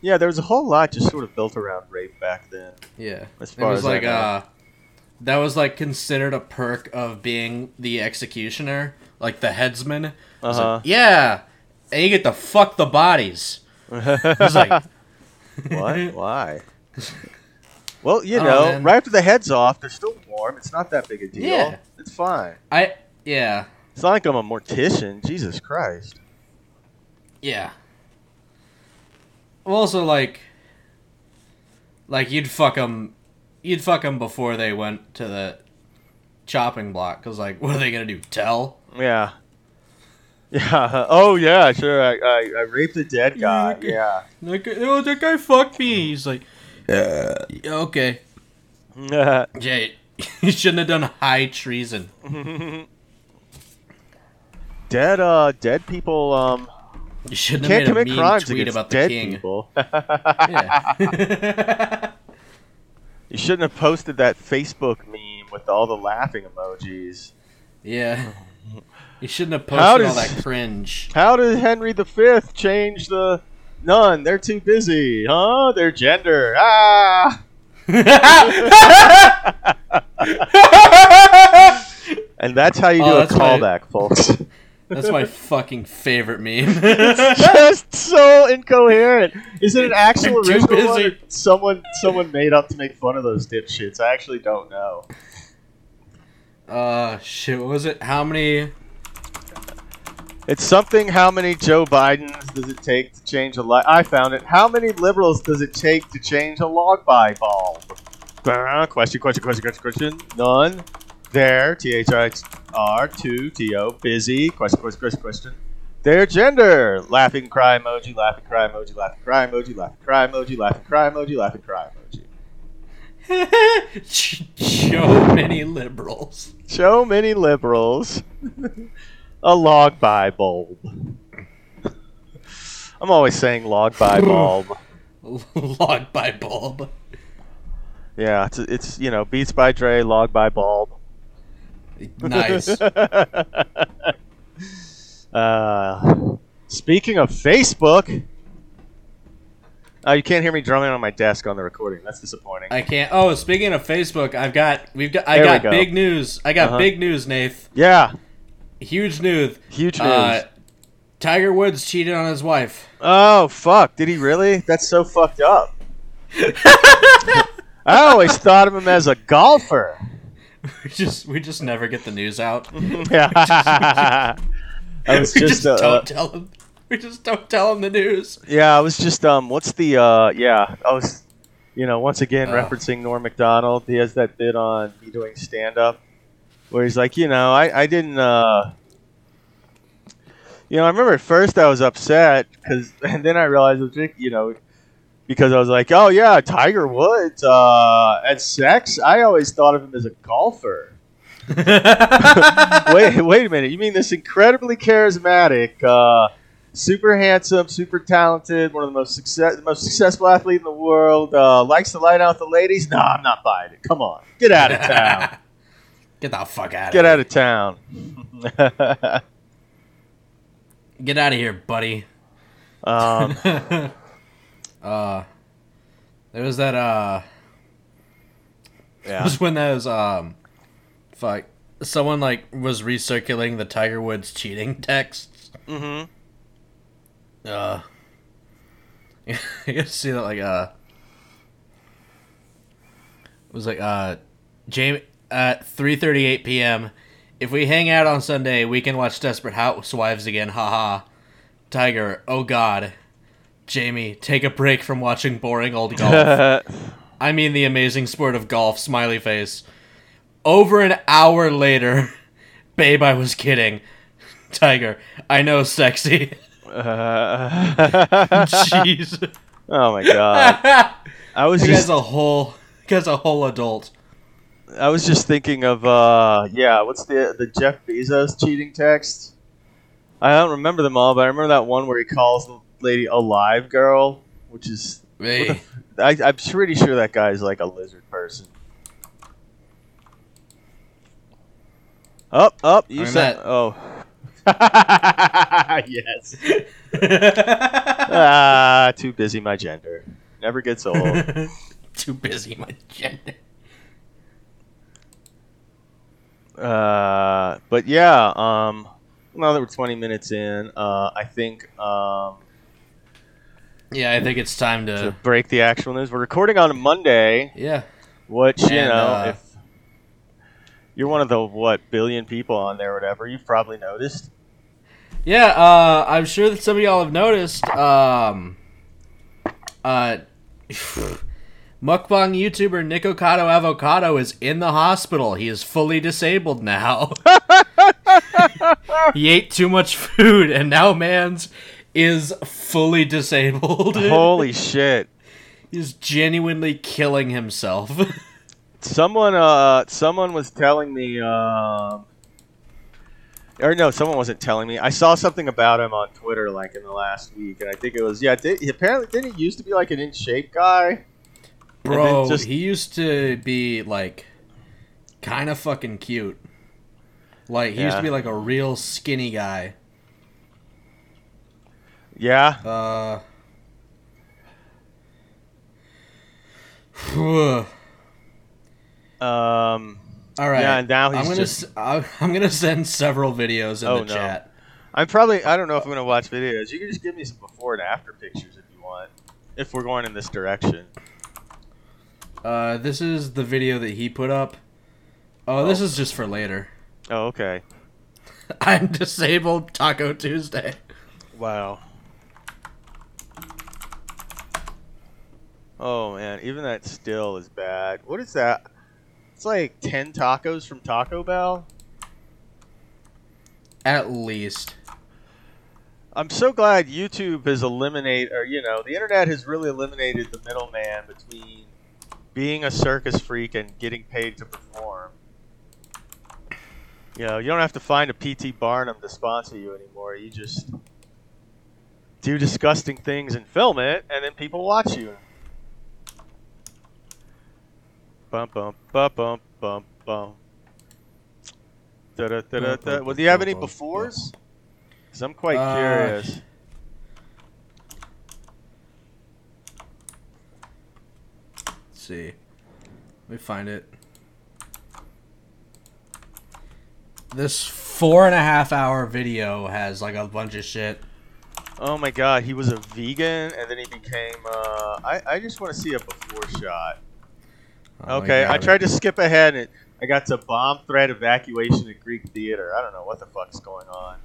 Speaker 2: yeah, there was a whole lot just sort of built around rape back then.
Speaker 1: Yeah,
Speaker 2: As
Speaker 1: it
Speaker 2: far
Speaker 1: was
Speaker 2: as
Speaker 1: like uh, that was like considered a perk of being the executioner, like the headsman. It was like,
Speaker 2: Uh-huh.
Speaker 1: yeah, and you get to fuck the bodies. [laughs] It's like
Speaker 2: what? Why? [laughs] Well, you
Speaker 1: Oh,
Speaker 2: know,
Speaker 1: man.
Speaker 2: right after the head's off, they're still warm. It's not that big a deal.
Speaker 1: Yeah.
Speaker 2: It's fine.
Speaker 1: I yeah
Speaker 2: It's not like I'm a mortician. Jesus Christ.
Speaker 1: yeah. Well, also like like you'd fuck them, you'd fuck them before they went to the chopping block because like [laughs] what are they gonna do? Tell?
Speaker 2: Yeah. [laughs] Yeah. Oh, yeah, sure. I, I, I raped a dead guy. Yeah.
Speaker 1: That guy, oh, that guy fucked me. He's like, yeah, okay. [laughs] Jay, [laughs] you shouldn't have done high treason.
Speaker 2: dead, uh, dead people, um,
Speaker 1: You shouldn't
Speaker 2: can't
Speaker 1: have made
Speaker 2: commit
Speaker 1: a mean
Speaker 2: crimes
Speaker 1: tweet
Speaker 2: against
Speaker 1: about the
Speaker 2: dead
Speaker 1: king.
Speaker 2: people. [laughs]
Speaker 1: Yeah.
Speaker 2: you shouldn't have posted that Facebook meme with all the laughing emojis.
Speaker 1: yeah. You shouldn't have posted all that cringe.
Speaker 2: How did Henry V change the none? They're too busy, huh? Their gender. Ah. [laughs] And that's how you
Speaker 1: Oh,
Speaker 2: do a
Speaker 1: that's my-
Speaker 2: callback, folks.
Speaker 1: That's my [laughs] fucking favorite meme.
Speaker 2: it's [laughs] Just so incoherent. Is it an actual
Speaker 1: too
Speaker 2: original one or someone someone made up to make fun of those dipshits? I actually don't know.
Speaker 1: uh, shit. What was it? How many?
Speaker 2: It's something. How many Joe Bidens does it take to change a light? I found it. How many liberals does it take to change a log by bulb? Uh, Question, question, question, question, question. None. There. T H I R two T O. Busy. Question, question, question, question. Their gender. Laughing cry emoji. Laughing cry emoji. Laughing cry emoji. Laughing cry emoji. Laughing cry emoji. Laughing cry emoji. [laughs]
Speaker 1: so many liberals.
Speaker 2: Show many liberals [laughs] a log by bulb. I'm always saying log by bulb. [laughs]
Speaker 1: Log by bulb.
Speaker 2: Yeah, it's it's you know Beats by Dre, log by bulb.
Speaker 1: Nice. [laughs]
Speaker 2: uh, speaking of Facebook, oh, you can't hear me drumming on my desk on the recording. That's disappointing.
Speaker 1: I can't. Oh, speaking of Facebook, I've got we've got I
Speaker 2: There
Speaker 1: got
Speaker 2: go.
Speaker 1: big news. I got
Speaker 2: Uh-huh.
Speaker 1: big news, Nath.
Speaker 2: yeah,
Speaker 1: Huge news.
Speaker 2: huge news.
Speaker 1: Uh, Tiger Woods cheated on his wife.
Speaker 2: oh fuck! Did he really? That's so fucked up. [laughs] I always thought of him as a golfer.
Speaker 1: we just we just never get the news out. [laughs]
Speaker 2: Yeah. I was
Speaker 1: we
Speaker 2: just,
Speaker 1: just
Speaker 2: uh,
Speaker 1: don't tell him. We just don't tell him the news.
Speaker 2: Yeah, I was just um what's the uh yeah, I was you know, once again
Speaker 1: Oh.
Speaker 2: referencing Norm Macdonald. He has that bit on me doing stand up where he's like, you know, I, I didn't uh you know, I remember at first I was upset cuz [laughs] and then I realized you know, because I was like, "Oh yeah, Tiger Woods uh at sex, I always thought of him as a golfer." [laughs] wait, wait a minute. You mean this incredibly charismatic, uh, super handsome, super talented, one of the most success, the most successful athlete in the world, uh, likes to light out the ladies? No, I'm not buying it. Come on, get out of town. [laughs]
Speaker 1: Get the fuck out.
Speaker 2: get
Speaker 1: of
Speaker 2: out of town. [laughs]
Speaker 1: Get out of here, buddy.
Speaker 2: um, [laughs]
Speaker 1: uh, there was that. Uh, [laughs] it
Speaker 2: yeah.
Speaker 1: was when that was um, fuck. Someone like was recirculating the Tiger Woods cheating texts.
Speaker 2: Mm-hmm.
Speaker 1: Uh, you to see that like uh, it was like uh, Jamie at three thirty eight p.m. If we hang out on Sunday, we can watch Desperate Housewives again. Haha. Tiger, oh god. Jamie, take a break from watching boring old golf. [laughs] I mean the amazing sport of golf, smiley face. Over an hour later, [laughs] babe, I was kidding. [laughs] Tiger, I know sexy. Jeez.
Speaker 2: oh my god. I was just
Speaker 1: guy's a whole guy's a whole adult.
Speaker 2: I was just thinking of uh yeah, what's the the Jeff Bezos cheating text? I don't remember them all, but I remember that one where he calls the lady a live girl, which is
Speaker 1: Hey.
Speaker 2: I, I'm pretty sure that guy's like a lizard person. Up, up, you
Speaker 1: I'm
Speaker 2: said
Speaker 1: at-
Speaker 2: oh. [laughs] yes. Ah, too busy my gender. Never gets old. [laughs]
Speaker 1: Too busy, my gender.
Speaker 2: Uh, but yeah, um, now that we're 20 minutes in, uh, I think um,
Speaker 1: Yeah, I think it's time
Speaker 2: to
Speaker 1: to.
Speaker 2: break the actual news. We're recording on a Monday,
Speaker 1: Yeah.
Speaker 2: which you know,
Speaker 1: uh,
Speaker 2: if you're one of the what billion people on there, or whatever, you've probably noticed.
Speaker 1: Yeah, uh, I'm sure that some of y'all have noticed. Um, uh, [sighs] mukbang YouTuber Nikocado Avocado is in the hospital. He is fully disabled now. [laughs] he ate too much food, and now man's is fully disabled.
Speaker 2: Holy [laughs] shit!
Speaker 1: He's genuinely killing himself.
Speaker 2: Someone, uh, someone was telling me, um, or no, someone wasn't telling me. I saw something about him on Twitter like in the last week, and I think it was yeah. Did, apparently, didn't he used to be like an in shape guy?
Speaker 1: Bro,
Speaker 2: just-
Speaker 1: he used to be like kind of fucking cute. Like he used to be like a real skinny guy.
Speaker 2: Yeah.
Speaker 1: Uh All [sighs]
Speaker 2: Um,
Speaker 1: right.
Speaker 2: Yeah, and now he's
Speaker 1: I'm gonna
Speaker 2: just-
Speaker 1: s- I'm [laughs] I'm gonna send several videos in
Speaker 2: Oh,
Speaker 1: the
Speaker 2: no.
Speaker 1: chat.
Speaker 2: I'm probably. I don't know if I'm gonna watch videos. You can just give me some before and after pictures if you want. If we're going in this direction.
Speaker 1: Uh, this is the video that he put up. Oh, this is just for later.
Speaker 2: Oh, okay. [laughs]
Speaker 1: I'm disabled Taco Tuesday.
Speaker 2: Wow. Oh man, even that still is bad. What is that? It's like ten tacos from Taco Bell.
Speaker 1: At least.
Speaker 2: I'm so glad YouTube has eliminated, or you know, the internet has really eliminated the middleman between being a circus freak and getting paid to perform. You know, you don't have to find a PT Barnum to sponsor you anymore. You just do disgusting things and film it, and then people watch you. Bum bum bum bum bum bum. Da da da da da. Well, do you have any befores? Because I'm quite
Speaker 1: Uh,
Speaker 2: curious.
Speaker 1: Let's see. Let me find it. This four and a half hour video has like a bunch of shit.
Speaker 2: Oh my god, he was a vegan and then he became. Uh, I I just want to see a before shot.
Speaker 1: Oh,
Speaker 2: okay, I tried to skip ahead and I got to bomb threat evacuation at Greek theater. I don't know what the fuck's going on.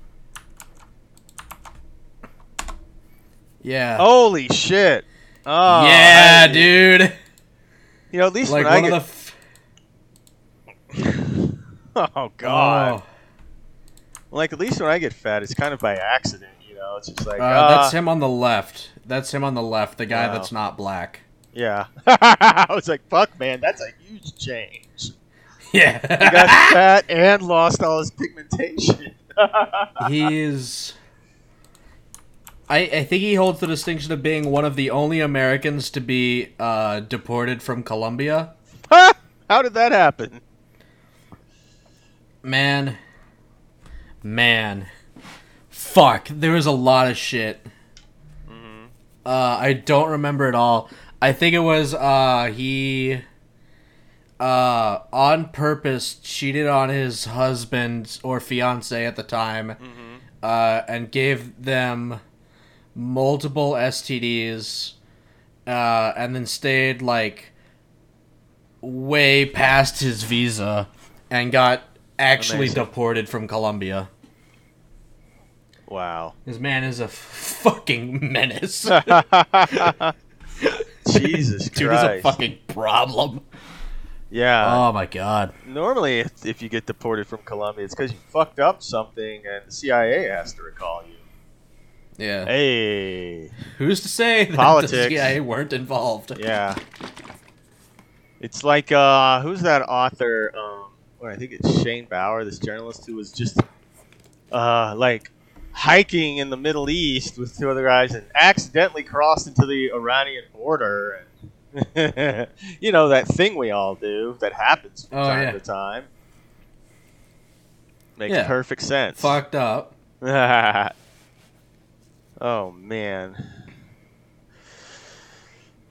Speaker 1: Yeah.
Speaker 2: Holy shit! Oh
Speaker 1: yeah,
Speaker 2: I-
Speaker 1: dude.
Speaker 2: You know, at least
Speaker 1: Like
Speaker 2: when
Speaker 1: one
Speaker 2: I
Speaker 1: of
Speaker 2: get.
Speaker 1: the. [laughs] F-
Speaker 2: oh god!
Speaker 1: Oh.
Speaker 2: Like at least when I get fat, it's kind of by accident. You know, it's just like
Speaker 1: Uh,
Speaker 2: ah,
Speaker 1: that's him on the left. That's him on the left. The guy
Speaker 2: Wow.
Speaker 1: that's not black.
Speaker 2: Yeah, [laughs] I was like, fuck, man, that's a huge change.
Speaker 1: Yeah.
Speaker 2: He got [laughs] fat and lost all his pigmentation.
Speaker 1: He's. I, I think he holds the distinction of being one of the only Americans to be uh, deported from Colombia.
Speaker 2: How did that happen?
Speaker 1: Man. Man. Fuck. There was a lot of shit.
Speaker 2: Mhm.
Speaker 1: Uh, I don't remember it all. I think it was uh, he uh, on purpose cheated on his husband or fiance at the time
Speaker 2: Mhm.
Speaker 1: uh, and gave them multiple STDs uh, and then stayed like way past his visa and got actually
Speaker 2: Amazing.
Speaker 1: deported from Colombia.
Speaker 2: Wow.
Speaker 1: This man is a fucking menace. [laughs] [laughs]
Speaker 2: Jesus
Speaker 1: Dude is a fucking problem.
Speaker 2: yeah.
Speaker 1: Oh my god.
Speaker 2: Normally, if, if you get deported from Colombia, it's because you fucked up something and the CIA has to recall you.
Speaker 1: Yeah.
Speaker 2: Hey.
Speaker 1: Who's to say that the
Speaker 2: Politics.
Speaker 1: CIA weren't involved?
Speaker 2: Yeah. It's like, uh, who's that author? Um, well, I think it's Shane Bauer, this journalist who was just, uh, like, hiking in the Middle East with two other guys and accidentally crossed into the Iranian border. And, [laughs] you know, that thing we all do that happens from
Speaker 1: Oh,
Speaker 2: time
Speaker 1: yeah.
Speaker 2: to time. Makes
Speaker 1: Yeah.
Speaker 2: perfect sense.
Speaker 1: Fucked up. [laughs]
Speaker 2: oh, man.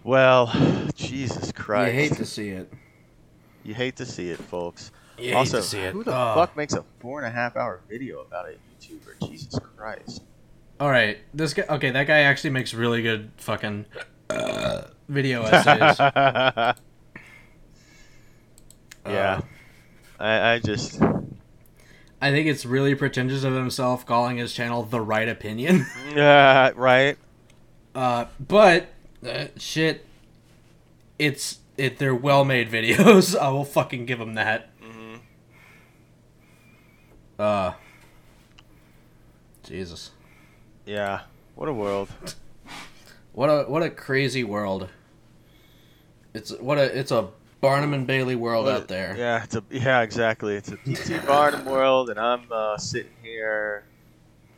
Speaker 2: Well, Jesus Christ.
Speaker 1: You hate to see it.
Speaker 2: You hate to see it, folks.
Speaker 1: You hate
Speaker 2: also,
Speaker 1: to see it.
Speaker 2: who the
Speaker 1: Oh.
Speaker 2: fuck makes a four and a half hour video about a YouTuber? Jesus Christ.
Speaker 1: All right, this guy. Okay, that guy actually makes really good fucking uh, video [laughs] essays.
Speaker 2: yeah,
Speaker 1: Uh,
Speaker 2: I, I just.
Speaker 1: I think it's really pretentious of himself calling his channel the right opinion. [laughs]
Speaker 2: Yeah, right.
Speaker 1: Uh, but uh, shit, it's it. They're well made [laughs] videos. I will fucking give him that.
Speaker 2: hmm
Speaker 1: Uh, Jesus,
Speaker 2: Yeah. What a world. [laughs]
Speaker 1: what a what a crazy world. It's what a it's a Barnum and Bailey world
Speaker 2: What
Speaker 1: out there.
Speaker 2: Yeah, it's a yeah, exactly. It's a PT [laughs] Barnum world, and I'm uh, sitting here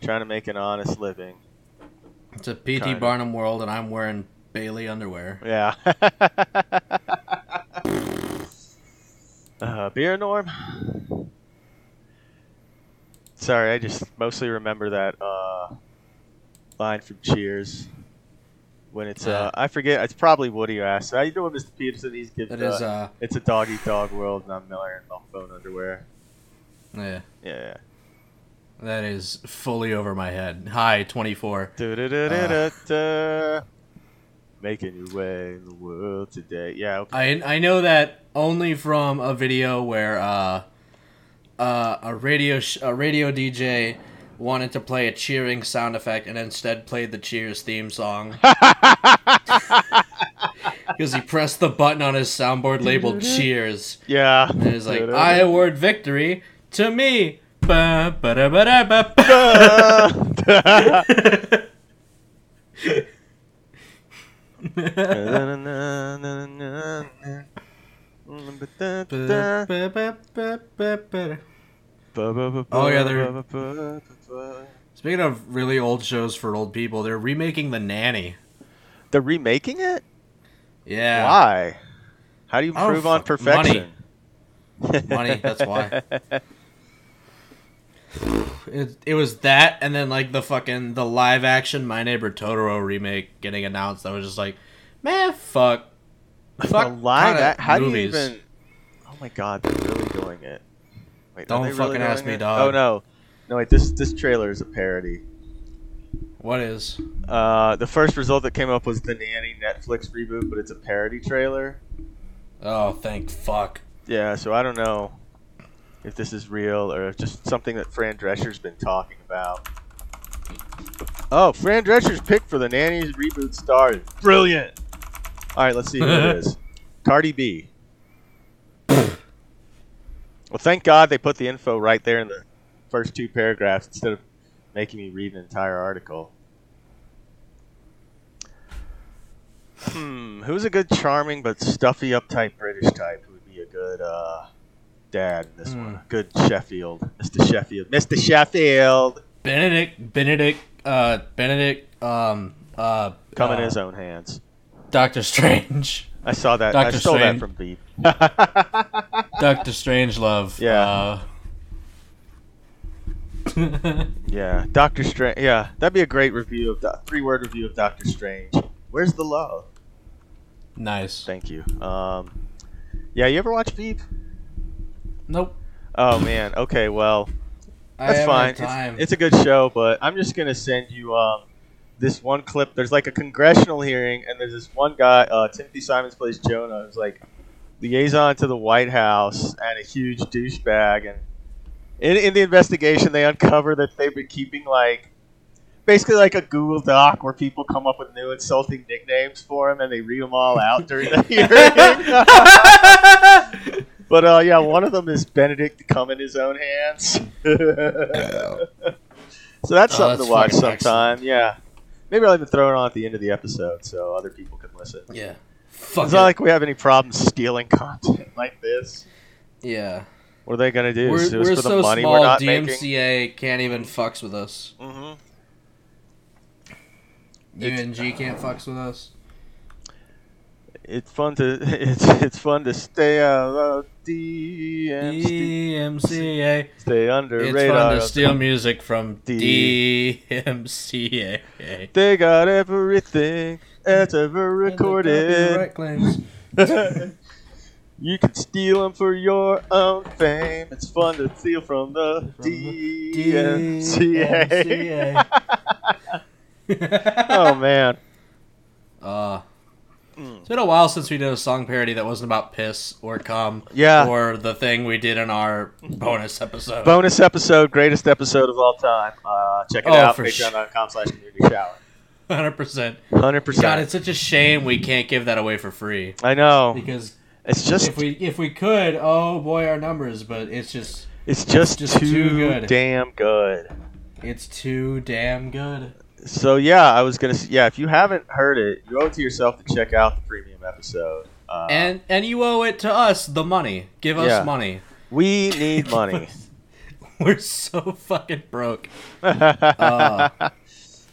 Speaker 2: trying to make an honest living.
Speaker 1: It's a PT. Barnum world, and I'm wearing Bailey underwear.
Speaker 2: Yeah. [laughs] uh, beer norm. Sorry, I just mostly remember that uh, line from Cheers. When it's uh I forget it's probably Woody who asked. How you doing, Mr. Peterson? He's giving
Speaker 1: That is
Speaker 2: uh,
Speaker 1: uh
Speaker 2: it's a dog eat dog world, and I'm Miller in my phone underwear.
Speaker 1: yeah.
Speaker 2: Yeah.
Speaker 1: That is fully over my head. Hi, 24.
Speaker 2: Da-da-da-da-da. Making your way in the world today. Yeah. Okay.
Speaker 1: I I know that only from a video where uh uh a radio sh- a radio DJ wanted to play a cheering sound effect and instead played the Cheers theme song. [laughs] Because he pressed the button on his soundboard labeled mm-hmm. Cheers.
Speaker 2: Yeah.
Speaker 1: and he's like I award victory to me. Oh, yeah, they're- Speaking of really old shows for old people, they're remaking The Nanny.
Speaker 2: They're remaking it?
Speaker 1: Yeah.
Speaker 2: Why? How do you
Speaker 1: don't
Speaker 2: improve on perfection?
Speaker 1: Money, that's [laughs] why. It, it was that, and then like the fucking the live action My Neighbor Totoro remake getting announced. I was just like, man, fuck,
Speaker 2: The
Speaker 1: fuck.
Speaker 2: live
Speaker 1: kinda
Speaker 2: how
Speaker 1: movies.
Speaker 2: do you even? Oh my god, they're really doing it. Wait,
Speaker 1: Don't
Speaker 2: they really
Speaker 1: fucking ask me,
Speaker 2: it?
Speaker 1: dog.
Speaker 2: Oh no, no wait. This this trailer is a parody.
Speaker 1: What is?
Speaker 2: Uh, the first result that came up was the Nanny Netflix reboot, but it's a parody trailer.
Speaker 1: Oh, thank fuck.
Speaker 2: Yeah, so I don't know if this is real or if just something that Fran Drescher's been talking about. Oh, Fran Drescher's pick for the Nanny's reboot stars. Brilliant. All right, let's see who it [laughs] is. Cardi B. well, thank God they put the info right there in the first two paragraphs instead of making me read an entire article. Hmm, who's a good charming but stuffy, uptight British type who would be a good uh, dad in this
Speaker 1: Hmm.
Speaker 2: one? Good Sheffield, Mr. Sheffield, Mr. Sheffield.
Speaker 1: Benedict, Benedict, uh, Benedict, um, uh,
Speaker 2: Come in
Speaker 1: uh,
Speaker 2: his own hands.
Speaker 1: Doctor Strange,
Speaker 2: I saw that. I
Speaker 1: Dr.
Speaker 2: stole
Speaker 1: Strange.
Speaker 2: that from Veep.
Speaker 1: Doctor Strange
Speaker 2: love. [laughs]
Speaker 1: Yeah. [laughs]
Speaker 2: Yeah, Doctor Strange. Yeah, that'd be a great review of Do- three-word review of Doctor Strange. Where's the love?
Speaker 1: nice.
Speaker 2: Thank you. Um, yeah, you ever watch Veep?
Speaker 1: Nope.
Speaker 2: Oh man. Okay, well. That's fine. It's, it's a good show, but I'm just gonna send you um, this one clip. There's like a congressional hearing, and there's this one guy, uh, Timothy Simons plays Jonah, who's like liaison to the White House and a huge douchebag. And in, in the investigation, they uncover that they've been keeping like basically like a Google Doc where people come up with new insulting nicknames for him, and they read them all out during the [laughs] hearing. But uh, yeah, one of them is Benedict come in his own hands. [laughs] so that's
Speaker 1: Oh,
Speaker 2: something
Speaker 1: that's
Speaker 2: to watch sometime. Yeah, maybe I'll even throw it on at the end of the episode so other people can listen.
Speaker 1: yeah. Fuck
Speaker 2: It's
Speaker 1: it.
Speaker 2: not like we have any problems stealing content like this.
Speaker 1: yeah.
Speaker 2: What are they gonna do?
Speaker 1: We're, we're
Speaker 2: for the
Speaker 1: so
Speaker 2: money
Speaker 1: small.
Speaker 2: we're not making?
Speaker 1: DMCA can't even fucks with us.
Speaker 2: hmm
Speaker 1: UMG can't fucks with us.
Speaker 2: It's fun to [laughs] it's it's fun to stay out of DMC,
Speaker 1: DMCA.
Speaker 2: stay under
Speaker 1: It's
Speaker 2: radar.
Speaker 1: fun to steal music from
Speaker 2: D-
Speaker 1: DMCA.
Speaker 2: They got everything that's ever recorded. [laughs] You can steal them for your own fame. It's fun to steal
Speaker 1: from the
Speaker 2: DMCA. oh man. [laughs]
Speaker 1: Uh,
Speaker 2: Mm.
Speaker 1: it's been a while since we did a song parody that wasn't about piss or cum
Speaker 2: Yeah.
Speaker 1: or the thing we did in our bonus episode.
Speaker 2: Bonus episode, greatest episode of all time. Uh, check it
Speaker 1: Oh,
Speaker 2: out. Patreon.com slash community shower. [laughs]
Speaker 1: 100%.
Speaker 2: Hundred percent.
Speaker 1: God, it's such a shame we can't give that away for free.
Speaker 2: I know.
Speaker 1: Because
Speaker 2: It's just
Speaker 1: if we if we could, oh boy, our numbers, but it's just
Speaker 2: it's just,
Speaker 1: just
Speaker 2: too,
Speaker 1: too good.
Speaker 2: damn good.
Speaker 1: it's too damn good.
Speaker 2: So yeah, I was gonna. Yeah, if you haven't heard it, you owe it to yourself to check out the premium episode. Uh,
Speaker 1: And and you owe it to us the money. Give us
Speaker 2: Yeah.
Speaker 1: money.
Speaker 2: we need [laughs] money.
Speaker 1: We're so fucking broke. [laughs]
Speaker 2: yeah,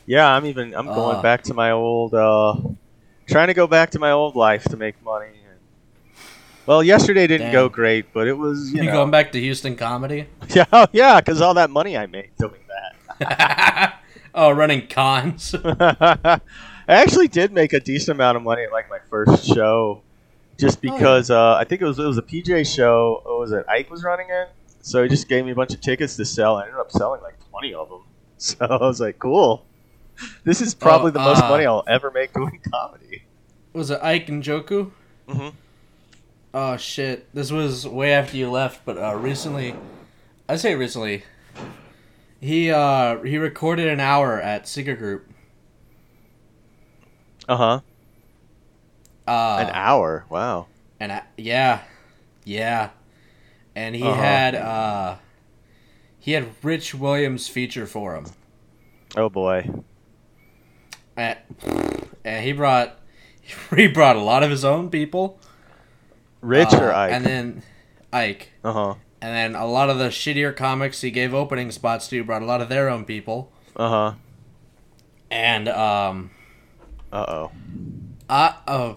Speaker 2: I'm even. I'm going
Speaker 1: Uh.
Speaker 2: back to my old. Uh, trying to go back to my old life to make money. Well, yesterday didn't
Speaker 1: Damn.
Speaker 2: go great, but it was. You
Speaker 1: You
Speaker 2: know,
Speaker 1: going back to Houston comedy? [laughs]
Speaker 2: Yeah, oh, yeah, because all that money I made doing that. [laughs]
Speaker 1: oh, running cons. [laughs]
Speaker 2: I actually did make a decent amount of money at like my first show, just
Speaker 1: Oh, yeah.
Speaker 2: because uh, I think it was it was a PJ show. What was it? Ike was running it, so he just gave me a bunch of tickets to sell. I ended up selling like twenty of them. So I was like, cool. This is probably
Speaker 1: Oh,
Speaker 2: the most
Speaker 1: uh,
Speaker 2: money I'll ever make doing comedy.
Speaker 1: Was it Ike and Joku?
Speaker 2: Mm-hmm.
Speaker 1: Oh shit! This was way after you left, but uh, recently, I say recently, he uh he recorded an hour at Secret Group.
Speaker 2: Uh huh.
Speaker 1: Uh,
Speaker 2: An hour. Wow.
Speaker 1: And I, yeah, yeah, and he
Speaker 2: Uh-huh.
Speaker 1: had uh, he had Rich Williams feature for him,
Speaker 2: Oh boy.
Speaker 1: and, and he brought [laughs] he brought a lot of his own people.
Speaker 2: Rich
Speaker 1: uh,
Speaker 2: or Ike?
Speaker 1: And then Ike,
Speaker 2: Uh huh.
Speaker 1: and then a lot of the shittier comics he gave opening spots to brought a lot of their own people,
Speaker 2: Uh huh.
Speaker 1: and um,
Speaker 2: Uh oh.
Speaker 1: I oh,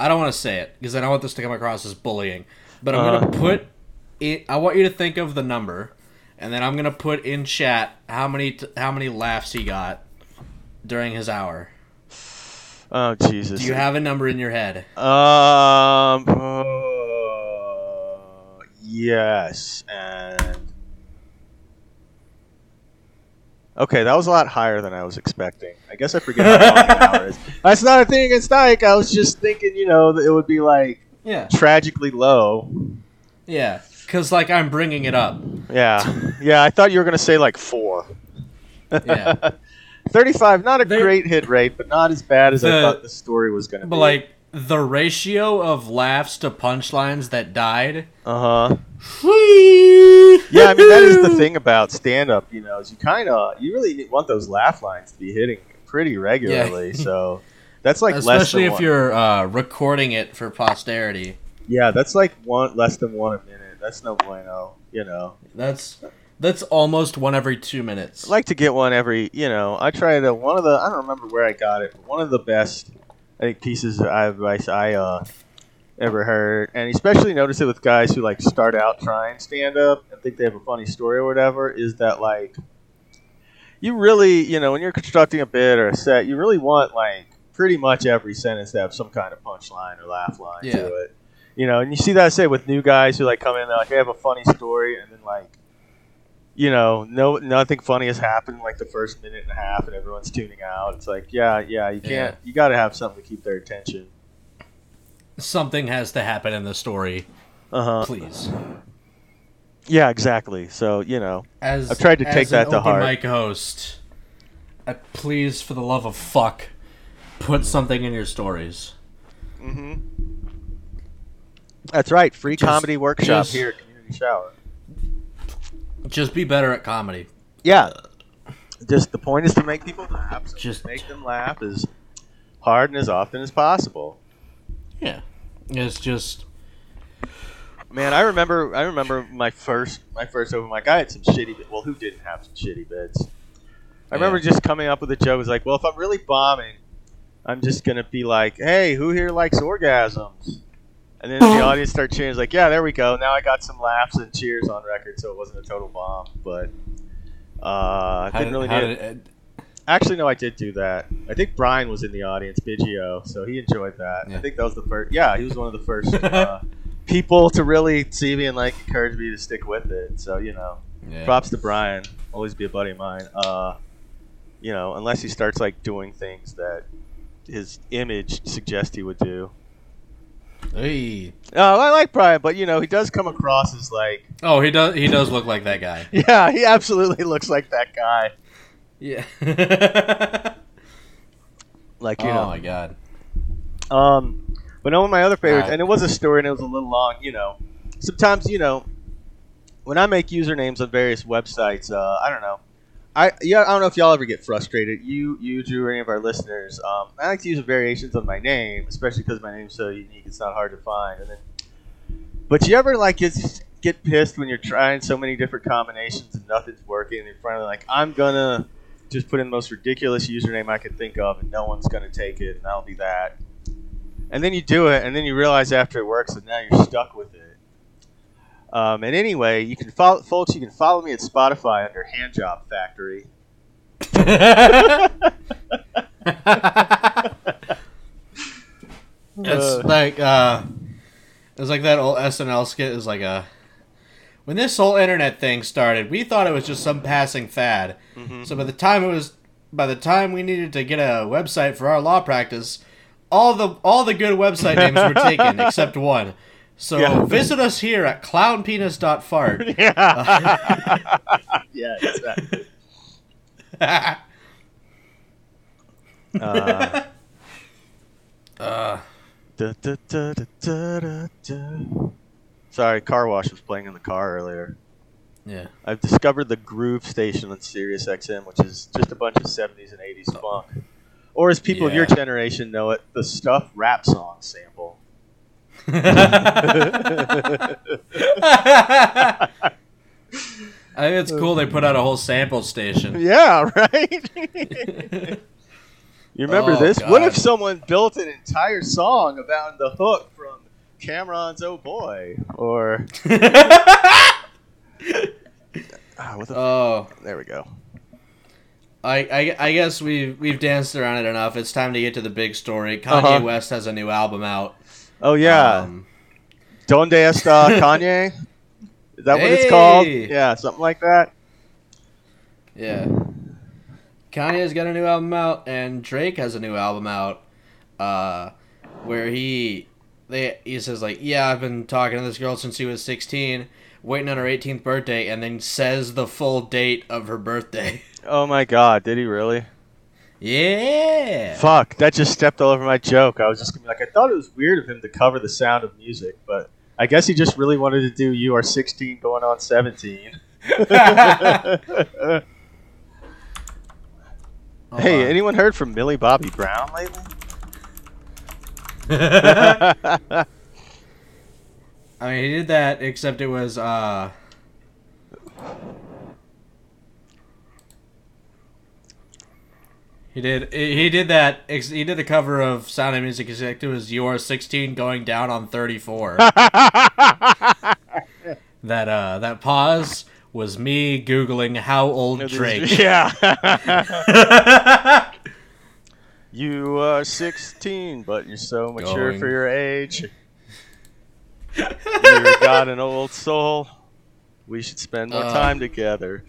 Speaker 1: I don't want to say it because I don't want this to come across as bullying, but I'm
Speaker 2: Uh-huh.
Speaker 1: gonna put it. I want you to think of the number, and then I'm gonna put in chat how many t- how many laughs he got during his hour.
Speaker 2: Oh Jesus.
Speaker 1: Do you have a number in your head?
Speaker 2: Um. uh, yes, and okay, that was a lot higher than I was expecting. I guess I forget how long an hour is. [laughs] That's not a thing against Ike. I was just thinking, you know, that it would be like
Speaker 1: Yeah,
Speaker 2: tragically low.
Speaker 1: yeah. Cause like I'm bringing it up.
Speaker 2: Yeah, [laughs] yeah. I thought you were gonna say like four.
Speaker 1: Yeah.
Speaker 2: Thirty-five. Not a
Speaker 1: They-
Speaker 2: great hit rate, but not as bad as I thought the story was gonna be.
Speaker 1: But
Speaker 2: be.
Speaker 1: like the ratio of laughs to punchlines that died.
Speaker 2: uh huh.
Speaker 1: Yeah,
Speaker 2: Yeah, I mean that is the thing about stand up, you know, is you kind of you really want those laugh lines to be hitting pretty regularly. [laughs] So that's like less
Speaker 1: Especially
Speaker 2: than
Speaker 1: if
Speaker 2: one.
Speaker 1: you're uh, recording it for posterity.
Speaker 2: Yeah, that's like one less than one a minute. That's no bueno, you know.
Speaker 1: That's that's almost one every two minutes.
Speaker 2: I like to get one every, you know. I try to one of the I don't remember where I got it, but one of the best I think pieces of advice I uh ever heard, and especially notice it with guys who like start out trying stand up and think they have a funny story or whatever, is that like you really, you know, when you're constructing a bit or a set, you really want like pretty much every sentence to have some kind of punchline or laugh line
Speaker 1: Yeah.
Speaker 2: to it. You know, and you see that say with new guys who like come in, they're like they have a funny story, and then like, you know, no nothing funny has happened like the first minute and a half, and everyone's tuning out. It's like, yeah, yeah, you can't, you got to have something to keep their attention.
Speaker 1: Something has to happen in the story,
Speaker 2: Uh huh.
Speaker 1: please.
Speaker 2: Yeah, exactly. So you know,
Speaker 1: As
Speaker 2: I've tried to take that to
Speaker 1: open
Speaker 2: heart.
Speaker 1: mic host, uh, please, for the love of fuck, put something in your stories.
Speaker 2: mm-hmm. that's right. Free
Speaker 1: Just-
Speaker 2: comedy workshop
Speaker 1: just-
Speaker 2: here at Community Shower.
Speaker 1: Just be better at comedy.
Speaker 2: Yeah. Just the point is to make people laugh. So
Speaker 1: Just-
Speaker 2: make them laugh as hard and as often as possible.
Speaker 1: Yeah, it's just
Speaker 2: Man, I remember. I remember my first my first open mic. I had some shitty. Well, who didn't have some shitty bits? I remember
Speaker 1: Yeah.
Speaker 2: just coming up with a joke. It was like, well, if I'm really bombing, I'm just gonna be like, hey, who here likes orgasms? And then the audience start cheering. It's like, yeah, there we go. Now I got some laughs and cheers on record, so it wasn't a total bomb. But uh, I
Speaker 1: how
Speaker 2: didn't
Speaker 1: did-
Speaker 2: really
Speaker 1: how
Speaker 2: need
Speaker 1: did
Speaker 2: it.
Speaker 1: it-
Speaker 2: Actually, no, I did do that. I think Brian was in the audience, Biggio, so he enjoyed that.
Speaker 1: Yeah.
Speaker 2: I think that was the first. Yeah, he was one of the first [laughs] uh, people to really see me and like encourage me to stick with it. So you know,
Speaker 1: yeah.
Speaker 2: props to Brian. Always be a buddy of mine. Uh, you know, unless he starts like doing things that his image suggests he would do.
Speaker 1: Hey.
Speaker 2: No, I like Brian, but you know, he does come across as like,
Speaker 1: Oh, he does. He does look like that guy. [laughs]
Speaker 2: yeah, he absolutely looks like that guy.
Speaker 1: Yeah. [laughs]
Speaker 2: Like you
Speaker 1: oh
Speaker 2: know,
Speaker 1: my god.
Speaker 2: Um, but one of my other favorites, and it was a story, and it was a little long. You know, sometimes you know, when I make usernames on various websites, uh, I don't know. I yeah, I don't know if y'all ever get frustrated. You, you, Drew, or any of our listeners. Um, I like to use variations on my name, especially because my name's so unique. It's not hard to find. And then, but you ever like get get pissed when you're trying so many different combinations and nothing's working, and you're finally like, I'm gonna just put in the most ridiculous username I could think of, and no one's gonna take it, and that'll be that. And then you do it, and then you realize after it works and now you're stuck with it. Um, and anyway, you can follow, folks. You can follow me at Spotify under Handjob Factory. [laughs]
Speaker 1: It's
Speaker 2: Uh.
Speaker 1: like uh it's like that old SNL skit is like a when this whole internet thing started, we thought it was just some passing fad.
Speaker 2: Mm-hmm.
Speaker 1: So by the time it was by the time we needed to get a website for our law practice, all the all the good website names were taken [laughs] except one. So
Speaker 2: Yeah. [laughs]
Speaker 1: visit us here at clownpenis.fart. [laughs]
Speaker 2: yeah. [laughs] yeah, exactly. Uh,
Speaker 1: uh,
Speaker 2: da, da, da. Sorry, car wash was playing in the car earlier.
Speaker 1: yeah.
Speaker 2: I've discovered the Groove Station on Sirius XM, which is just a bunch of 70s and 80s funk. Or as people of your generation know it, the Stuff rap song sample.
Speaker 1: I think it's cool they put out a whole sample station.
Speaker 2: yeah, right? [laughs] you remember
Speaker 1: Oh,
Speaker 2: this? What if someone built an entire song about the hook from Cam'ron's Oh Boy? Or. [laughs] Ah, the
Speaker 1: oh,
Speaker 2: there we go.
Speaker 1: I, I, I guess we've we've danced around it enough. It's time to get to the big story. Kanye
Speaker 2: Uh-huh.
Speaker 1: West has a new album out.
Speaker 2: Oh, yeah.
Speaker 1: Um,
Speaker 2: Donde está [laughs] Kanye? Is that what it's called? Yeah, something like that.
Speaker 1: yeah. Kanye's got a new album out, and Drake has a new album out, uh, where he they he says like, yeah, I've been talking to this girl since she was sixteen, waiting on her 18th birthday, and then says the full date of her birthday.
Speaker 2: Oh my god, did he really?
Speaker 1: Yeah.
Speaker 2: Fuck, that just stepped all over my joke. I was just gonna be like, I thought it was weird of him to cover the sound of music, but I guess he just really wanted to do You Are 16 going on 17.
Speaker 1: Hold [laughs] [laughs]
Speaker 2: hey,
Speaker 1: on.
Speaker 2: anyone heard from Millie Bobby Brown lately? [laughs]
Speaker 1: I mean, he did that, except it was uh. He did. He did that. He did the cover of Sound of Music. It was "You Are 16 Going Down on 34." [laughs] that uh, that pause was me googling how old Drake. [laughs]
Speaker 2: Yeah. [laughs] you are 16, but you're so mature
Speaker 1: Going.
Speaker 2: for your age. You've got an old soul. We should spend more
Speaker 1: Uh.
Speaker 2: time together.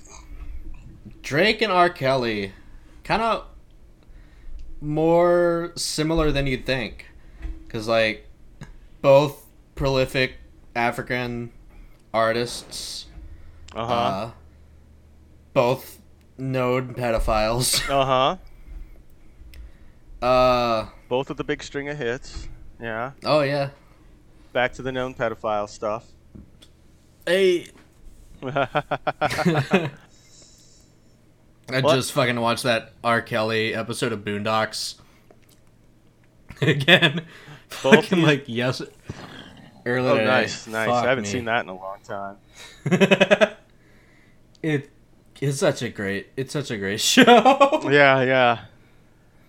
Speaker 1: Drake and R. Kelly, kind of more similar than you'd think, because like both prolific African artists,
Speaker 2: Uh huh.
Speaker 1: uh, both known pedophiles. [laughs]
Speaker 2: Uh huh.
Speaker 1: Uh
Speaker 2: Both with the big string of hits. Yeah.
Speaker 1: oh yeah.
Speaker 2: Back to the known pedophile stuff.
Speaker 1: Hey. [laughs] [laughs] I
Speaker 2: What?
Speaker 1: just fucking watched that R. Kelly episode of Boondocks [laughs] again.
Speaker 2: Both
Speaker 1: fucking like yes. Earlier.
Speaker 2: Oh,
Speaker 1: today.
Speaker 2: nice, nice.
Speaker 1: Fuck
Speaker 2: I haven't
Speaker 1: me.
Speaker 2: seen that in a long time. [laughs]
Speaker 1: it it's such a great it's such a great [laughs] show.
Speaker 2: Yeah, yeah.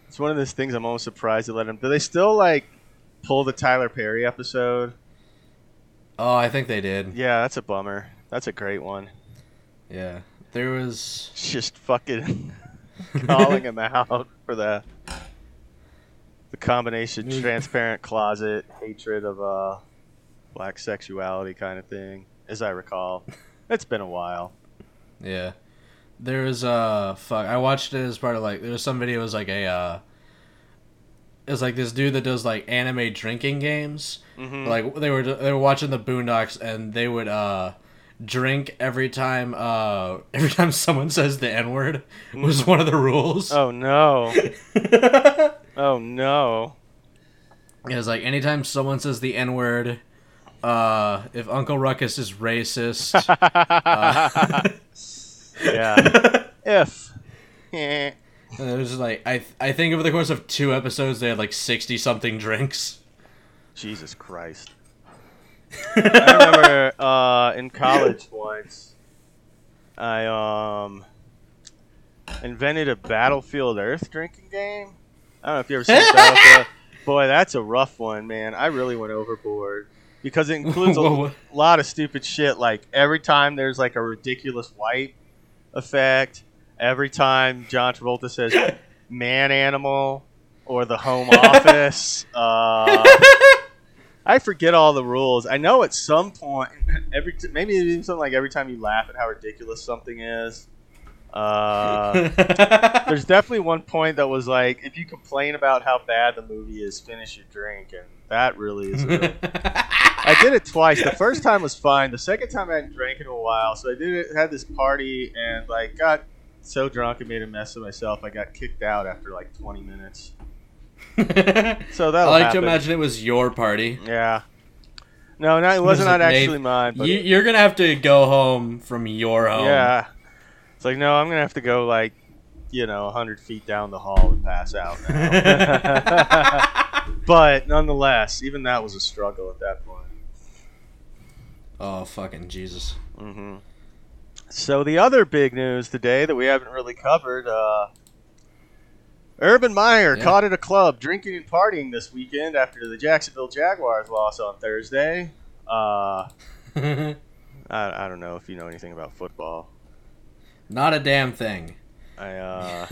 Speaker 2: It's one of those things I'm almost surprised they let him. Do they still like pull the Tyler Perry episode?
Speaker 1: Oh, I think they did.
Speaker 2: Yeah, that's a bummer. That's a great one.
Speaker 1: Yeah. There was
Speaker 2: just fucking [laughs] calling him out for the the combination transparent [laughs] closet hatred of uh black sexuality kind of thing, as I recall. It's been a while.
Speaker 1: yeah. There was uh fuck I watched it as part of like there was some video it was like a uh it was like this dude that does like anime drinking games.
Speaker 2: Mm-hmm.
Speaker 1: Like they were they were watching the Boondocks and they would uh drink every time uh every time [laughs] someone says the N word was one of the rules.
Speaker 2: oh no! [laughs] Oh no!
Speaker 1: It was like anytime someone says the N word, uh, if Uncle Ruckus is racist, uh, [laughs]
Speaker 2: yeah. if.
Speaker 1: And it was like I I think over the course of two episodes they had like sixty something drinks.
Speaker 2: Jesus Christ. I remember uh, in college once, I um invented a Battlefield Earth drinking game. I don't know if you ever seen [laughs] Battlefield. Boy, that's a rough one, man. I really went overboard because it includes a [laughs] lot of stupid shit. Like every time there's like a ridiculous wipe effect. Every time John Travolta says [laughs] Man Animal or the Home Office. Uh, I forget all the rules. I know at some point, [laughs] every t- maybe even something like every time you laugh at how ridiculous something is. Uh, [laughs] there's definitely one point that was like, if you complain about how bad the movie is, finish your drink, and that really is. A, [laughs] I did it twice. The first time was fine. The second time I hadn't drank in a while, so I did it. Had this party and like got so drunk and made a mess of myself. I got kicked out after like 20 minutes. So that
Speaker 1: I like
Speaker 2: happen.
Speaker 1: to imagine it was your party.
Speaker 2: Yeah. No, no, it was not actually mine. But
Speaker 1: You, you're gonna have to go home from your home.
Speaker 2: yeah, it's like no, I'm gonna have to go like, you know, 100 feet down the hall and pass out. Now. [laughs] but nonetheless, even that was a struggle at that point.
Speaker 1: oh fucking Jesus!
Speaker 2: hmm So the other big news today that we haven't really covered, uh, Urban Meyer
Speaker 1: Yeah.
Speaker 2: caught at a club drinking and partying this weekend after the Jacksonville Jaguars lost on Thursday. Uh, [laughs] I, I don't know if you know anything about football.
Speaker 1: Not a damn thing.
Speaker 2: I uh, [laughs]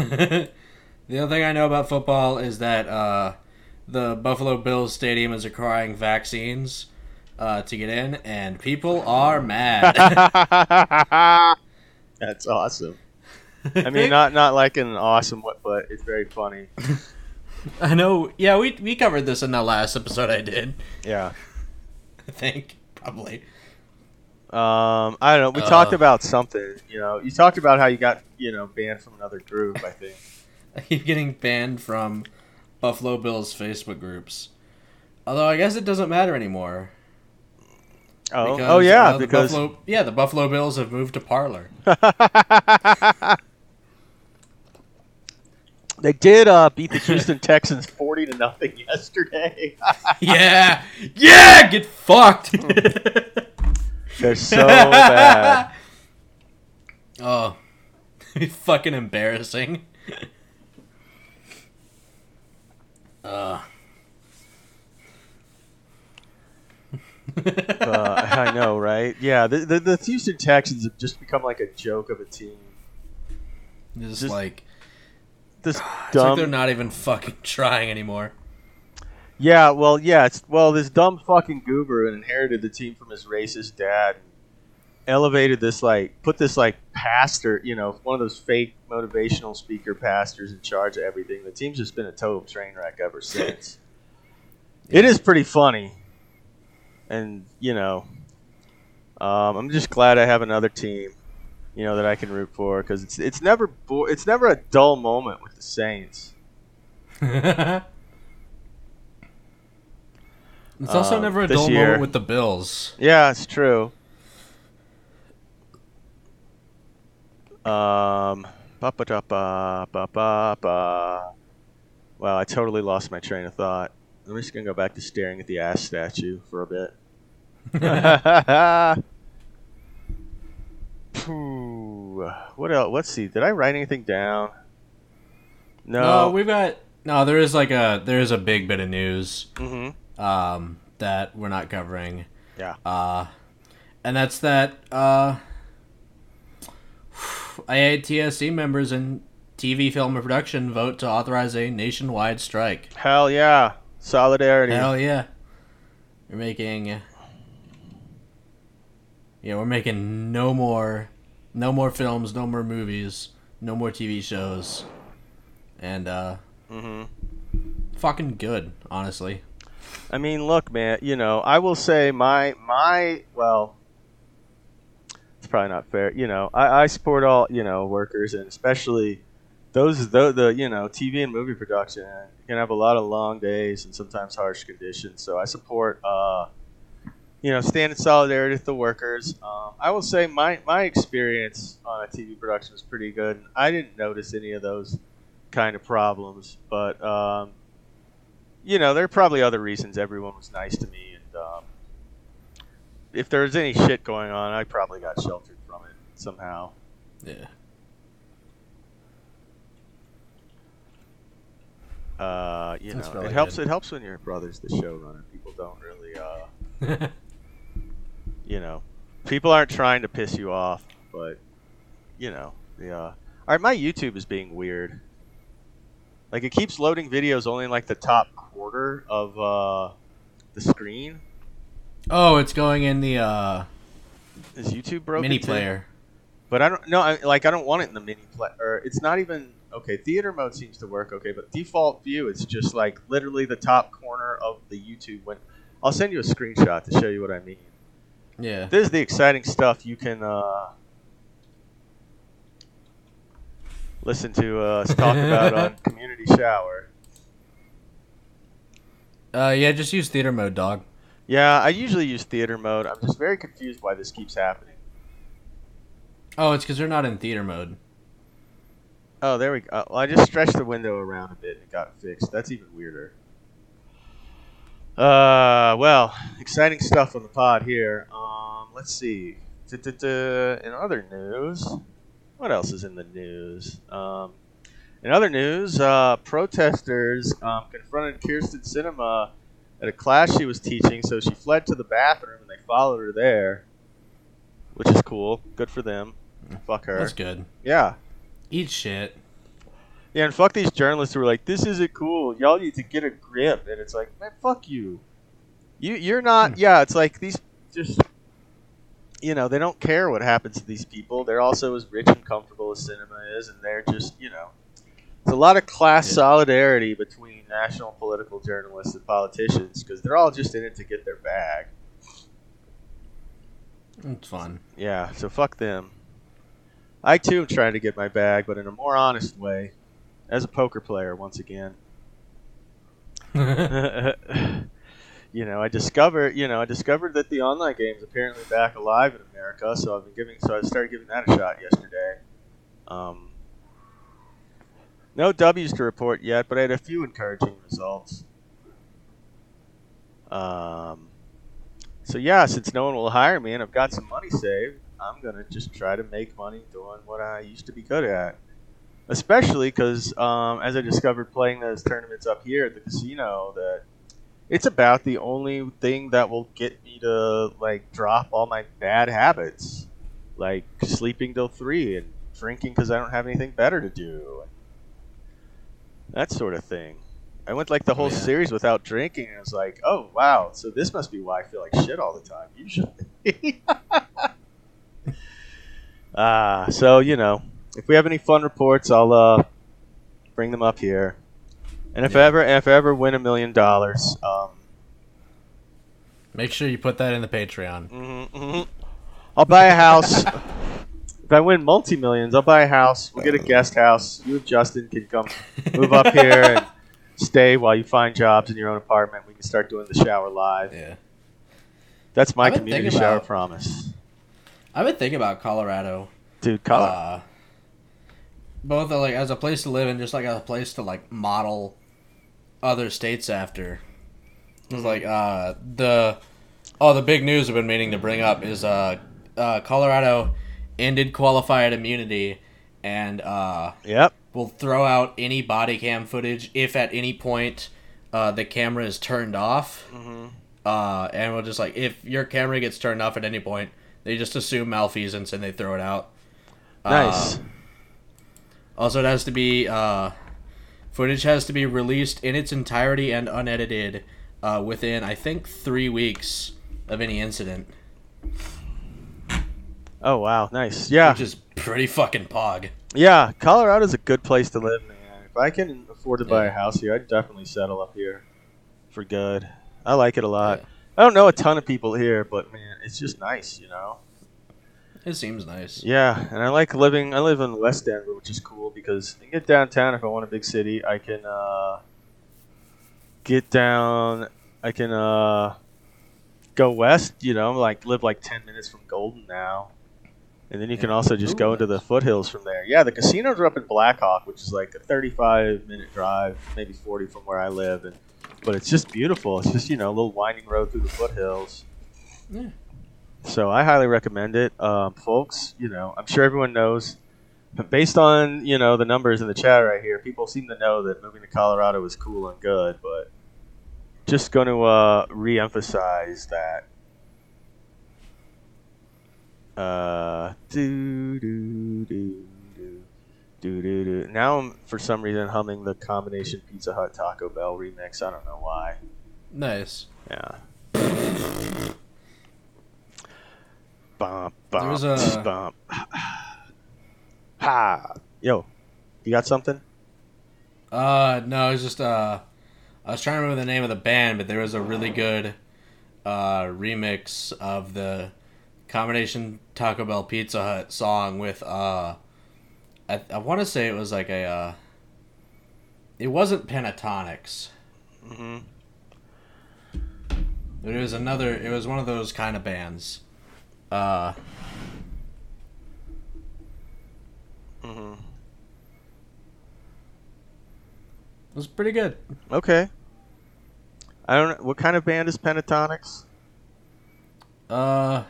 Speaker 1: the other thing I know about football is that uh, the Buffalo Bills stadium is requiring vaccines uh, to get in, and people are mad. [laughs]
Speaker 2: That's awesome. [laughs] I mean, [laughs] not not like an awesome way, but it's very funny. [laughs]
Speaker 1: I know. Yeah, we we covered this in the last episode I did.
Speaker 2: Yeah.
Speaker 1: I think probably.
Speaker 2: Um, I don't know. We
Speaker 1: Uh.
Speaker 2: talked about something. You know, you talked about how you got you know banned from another group. I think.
Speaker 1: I keep getting banned from Buffalo Bills Facebook groups. Although I guess it doesn't matter anymore.
Speaker 2: Oh,
Speaker 1: because,
Speaker 2: oh yeah,
Speaker 1: uh,
Speaker 2: because
Speaker 1: Buffalo, yeah, the Buffalo Bills have moved to Parler.
Speaker 2: They did uh, beat the [laughs] Houston Texans forty to nothing [laughs] yesterday. [laughs]
Speaker 1: yeah, yeah, get fucked.
Speaker 2: They're so bad.
Speaker 1: Oh, fucking embarrassing. Uh.
Speaker 2: Uh, I know, right? Yeah, the, the the Houston Texans have just become like a joke of a team.
Speaker 1: Just,
Speaker 2: Just
Speaker 1: like
Speaker 2: This
Speaker 1: it's like
Speaker 2: dumb.
Speaker 1: they're not even fucking trying anymore.
Speaker 2: Yeah, well, yeah, it's well, this dumb fucking goober inherited the team from his racist dad. Elevated this like, put this like pastor, you know, one of those fake motivational speaker pastors in charge of everything. The team's just been a total train wreck ever [laughs] since. It is pretty funny, and you know, um, I'm just glad I have another team, you know, that I can root for because it's it's never bo- it's never a dull moment with the Saints. [laughs]
Speaker 1: it's also
Speaker 2: Um,
Speaker 1: never a dull
Speaker 2: year-
Speaker 1: moment with the Bills.
Speaker 2: Yeah, it's true. Um, ba ba da ba ba ba ba. Wow, I totally lost my train of thought. I'm just gonna go back to staring at the ass statue for a bit. [laughs] [laughs] Phew. what else? Let's see. Did I write anything down?
Speaker 1: No,
Speaker 2: No.
Speaker 1: we've got no. There is like a there is a big bit of news
Speaker 2: hmm
Speaker 1: um, that we're not covering.
Speaker 2: Yeah.
Speaker 1: Uh, and that's that uh, IATSE members in TV film and production vote to authorize a nationwide strike.
Speaker 2: Hell yeah. Solidarity.
Speaker 1: Hell yeah. You're making Yeah, we're making no more no more films, no more movies, no more TV shows. And uh
Speaker 2: hmm
Speaker 1: fucking good, honestly.
Speaker 2: I mean, look, man. You know, I will say my my well, it's probably not fair. You know, I, I support all you know workers and especially those the the you know TV and movie production can have a lot of long days and sometimes harsh conditions. So I support uh, you know stand in solidarity with the workers. Um, I will say my my experience on a TV production was pretty good. I didn't notice any of those kind of problems, but um, you know, there are probably other reasons everyone was nice to me, and um, if there was any shit going on, I probably got sheltered from it somehow.
Speaker 1: Yeah.
Speaker 2: Uh, you
Speaker 1: That's
Speaker 2: know,
Speaker 1: really
Speaker 2: it helps.
Speaker 1: good.
Speaker 2: It helps when your brother's the showrunner. People don't really, uh, [laughs] you know, people aren't trying to piss you off, but you know, the. Uh, all right, my YouTube is being weird. Like it keeps loading videos only in like the top quarter of uh, the screen.
Speaker 1: Oh, it's going in the uh,
Speaker 2: Is YouTube broken?
Speaker 1: mini
Speaker 2: too?
Speaker 1: player.
Speaker 2: But I don't no, I, like I don't want it in the mini player. It's not even okay. Theater mode seems to work okay, but default view it's just like literally the top corner of the YouTube. When I'll send you a screenshot to show you what I mean.
Speaker 1: Yeah.
Speaker 2: This is the exciting stuff you can uh, listen to us talk about on [laughs] Community Shower.
Speaker 1: Uh, yeah, just use theater mode, dog.
Speaker 2: Yeah, I usually use theater mode. I'm just very confused why this keeps happening.
Speaker 1: Oh, it's because they're not in theater mode.
Speaker 2: Oh, there we go. Well, I just stretched the window around a bit and it got fixed. That's even weirder. Uh, well, exciting stuff on the pod here. Um, let's see. Du-du-du. In other news, what else is in the news? Um, in other news, uh, protesters um, confronted Kyrsten Sinema at a class she was teaching, so she fled to the bathroom and they followed her there, which is cool. Good for them. Fuck her.
Speaker 1: That's good.
Speaker 2: Yeah.
Speaker 1: Eat shit.
Speaker 2: Yeah, and fuck these journalists who are like, "This isn't cool. Y'all need to get a grip." And it's like, man, fuck you. You you're not. Hmm. Yeah, it's like these just. You know, they don't care what happens to these people. They're also as rich and comfortable as Sinema is, and they're just, you know, it's a lot of class solidarity between national political journalists and politicians because they're all just in it to get their bag.
Speaker 1: It's fun.
Speaker 2: Yeah, so fuck them. I too am trying to get my bag, but in a more honest way, as a poker player once again. [laughs] you know, I discovered, you know, I discovered that the online game is apparently back alive in America. So I've been giving, so I started giving that a shot yesterday. Um, no W's to report yet, but I had a few encouraging results. Um, so yeah, since no one will hire me and I've got some money saved, I'm gonna just try to make money doing what I used to be good at. Especially because, um, as I discovered playing those tournaments up here at the casino, that it's about the only thing that will get me to like drop all my bad habits, like sleeping till three and drinking because I don't have anything better to do, that sort of thing. I went like the whole
Speaker 1: yeah.
Speaker 2: series without drinking, and I was like, "Oh wow, so this must be why I feel like shit all the time." Usually. [laughs] Ah, so you know, if we have any fun reports, I'll uh, bring them up here. And if I ever, if I ever win a million dollars, um,
Speaker 1: Make sure you put that in the Patreon.
Speaker 2: mhm, mhm. I'll buy a house. if I win multi millions, I'll buy a house. We'll get a guest house. You and Justin can come move up [laughs] here and stay while you find jobs in your own apartment. We can start doing the shower live.
Speaker 1: Yeah.
Speaker 2: That's my community shower
Speaker 1: about-
Speaker 2: promise,
Speaker 1: I've been thinking about Colorado.
Speaker 2: dude. Color.
Speaker 1: Uh, both uh, like as a place to live and just like a place to like model other states after. It's like uh the oh the big news I've been meaning to bring up is uh, uh Colorado ended qualified immunity and uh
Speaker 2: yep.
Speaker 1: will throw out any body cam footage if at any point uh, the camera is turned off.
Speaker 2: hmm
Speaker 1: Uh, and we'll just like if your camera gets turned off at any point, they just assume malfeasance and they throw it out.
Speaker 2: Nice.
Speaker 1: Uh, also, it has to be uh, footage has to be released in its entirety and unedited uh, within I think three weeks of any incident,
Speaker 2: oh wow, nice. Yeah.
Speaker 1: which is pretty fucking pog.
Speaker 2: Yeah, Colorado's a good place to live, man. If I can afford to buy a house here, I'd definitely settle up here for good. I like it a lot.
Speaker 1: Yeah.
Speaker 2: I don't know a ton of people here, but man, it's just nice, you know.
Speaker 1: It seems nice.
Speaker 2: Yeah, and I like living. I live in West Denver, which is cool because I can get downtown if I want a big city. I can uh, get down. I can uh, go west. You know, like live like ten minutes from Golden now, and then you can also just
Speaker 1: Ooh,
Speaker 2: go into the foothills from there. Yeah, the casinos are up in Blackhawk, which is like a thirty-five minute drive, maybe forty from where I live, and but it's just beautiful. It's just you know a little winding road through the foothills.
Speaker 1: Yeah.
Speaker 2: So I highly recommend it, um, folks. You know, I'm sure everyone knows, but based on you know the numbers in the chat right here, people seem to know that moving to Colorado is cool and good. But just going to uh, re-emphasize that. Uh, do do do do Do do do. Now I'm for some reason humming the combination Pizza Hut Taco Bell remix. I don't know why.
Speaker 1: Nice.
Speaker 2: Yeah. Bump,
Speaker 1: There
Speaker 2: bump,
Speaker 1: was a-
Speaker 2: bump. [sighs] Ha! Yo, you got something?
Speaker 1: Uh, no, it's just uh, I was trying to remember the name of the band, but there was a really good uh remix of the combination Taco Bell Pizza Hut song with uh, I I want to say it was like a uh, it wasn't Pentatonix,
Speaker 2: Mm-hmm.
Speaker 1: but it was another. It was one of those kind of bands. Uh,
Speaker 2: Mm-hmm.
Speaker 1: it was pretty good.
Speaker 2: Okay. I don't know. What kind of band is Pentatonix?
Speaker 1: Uh,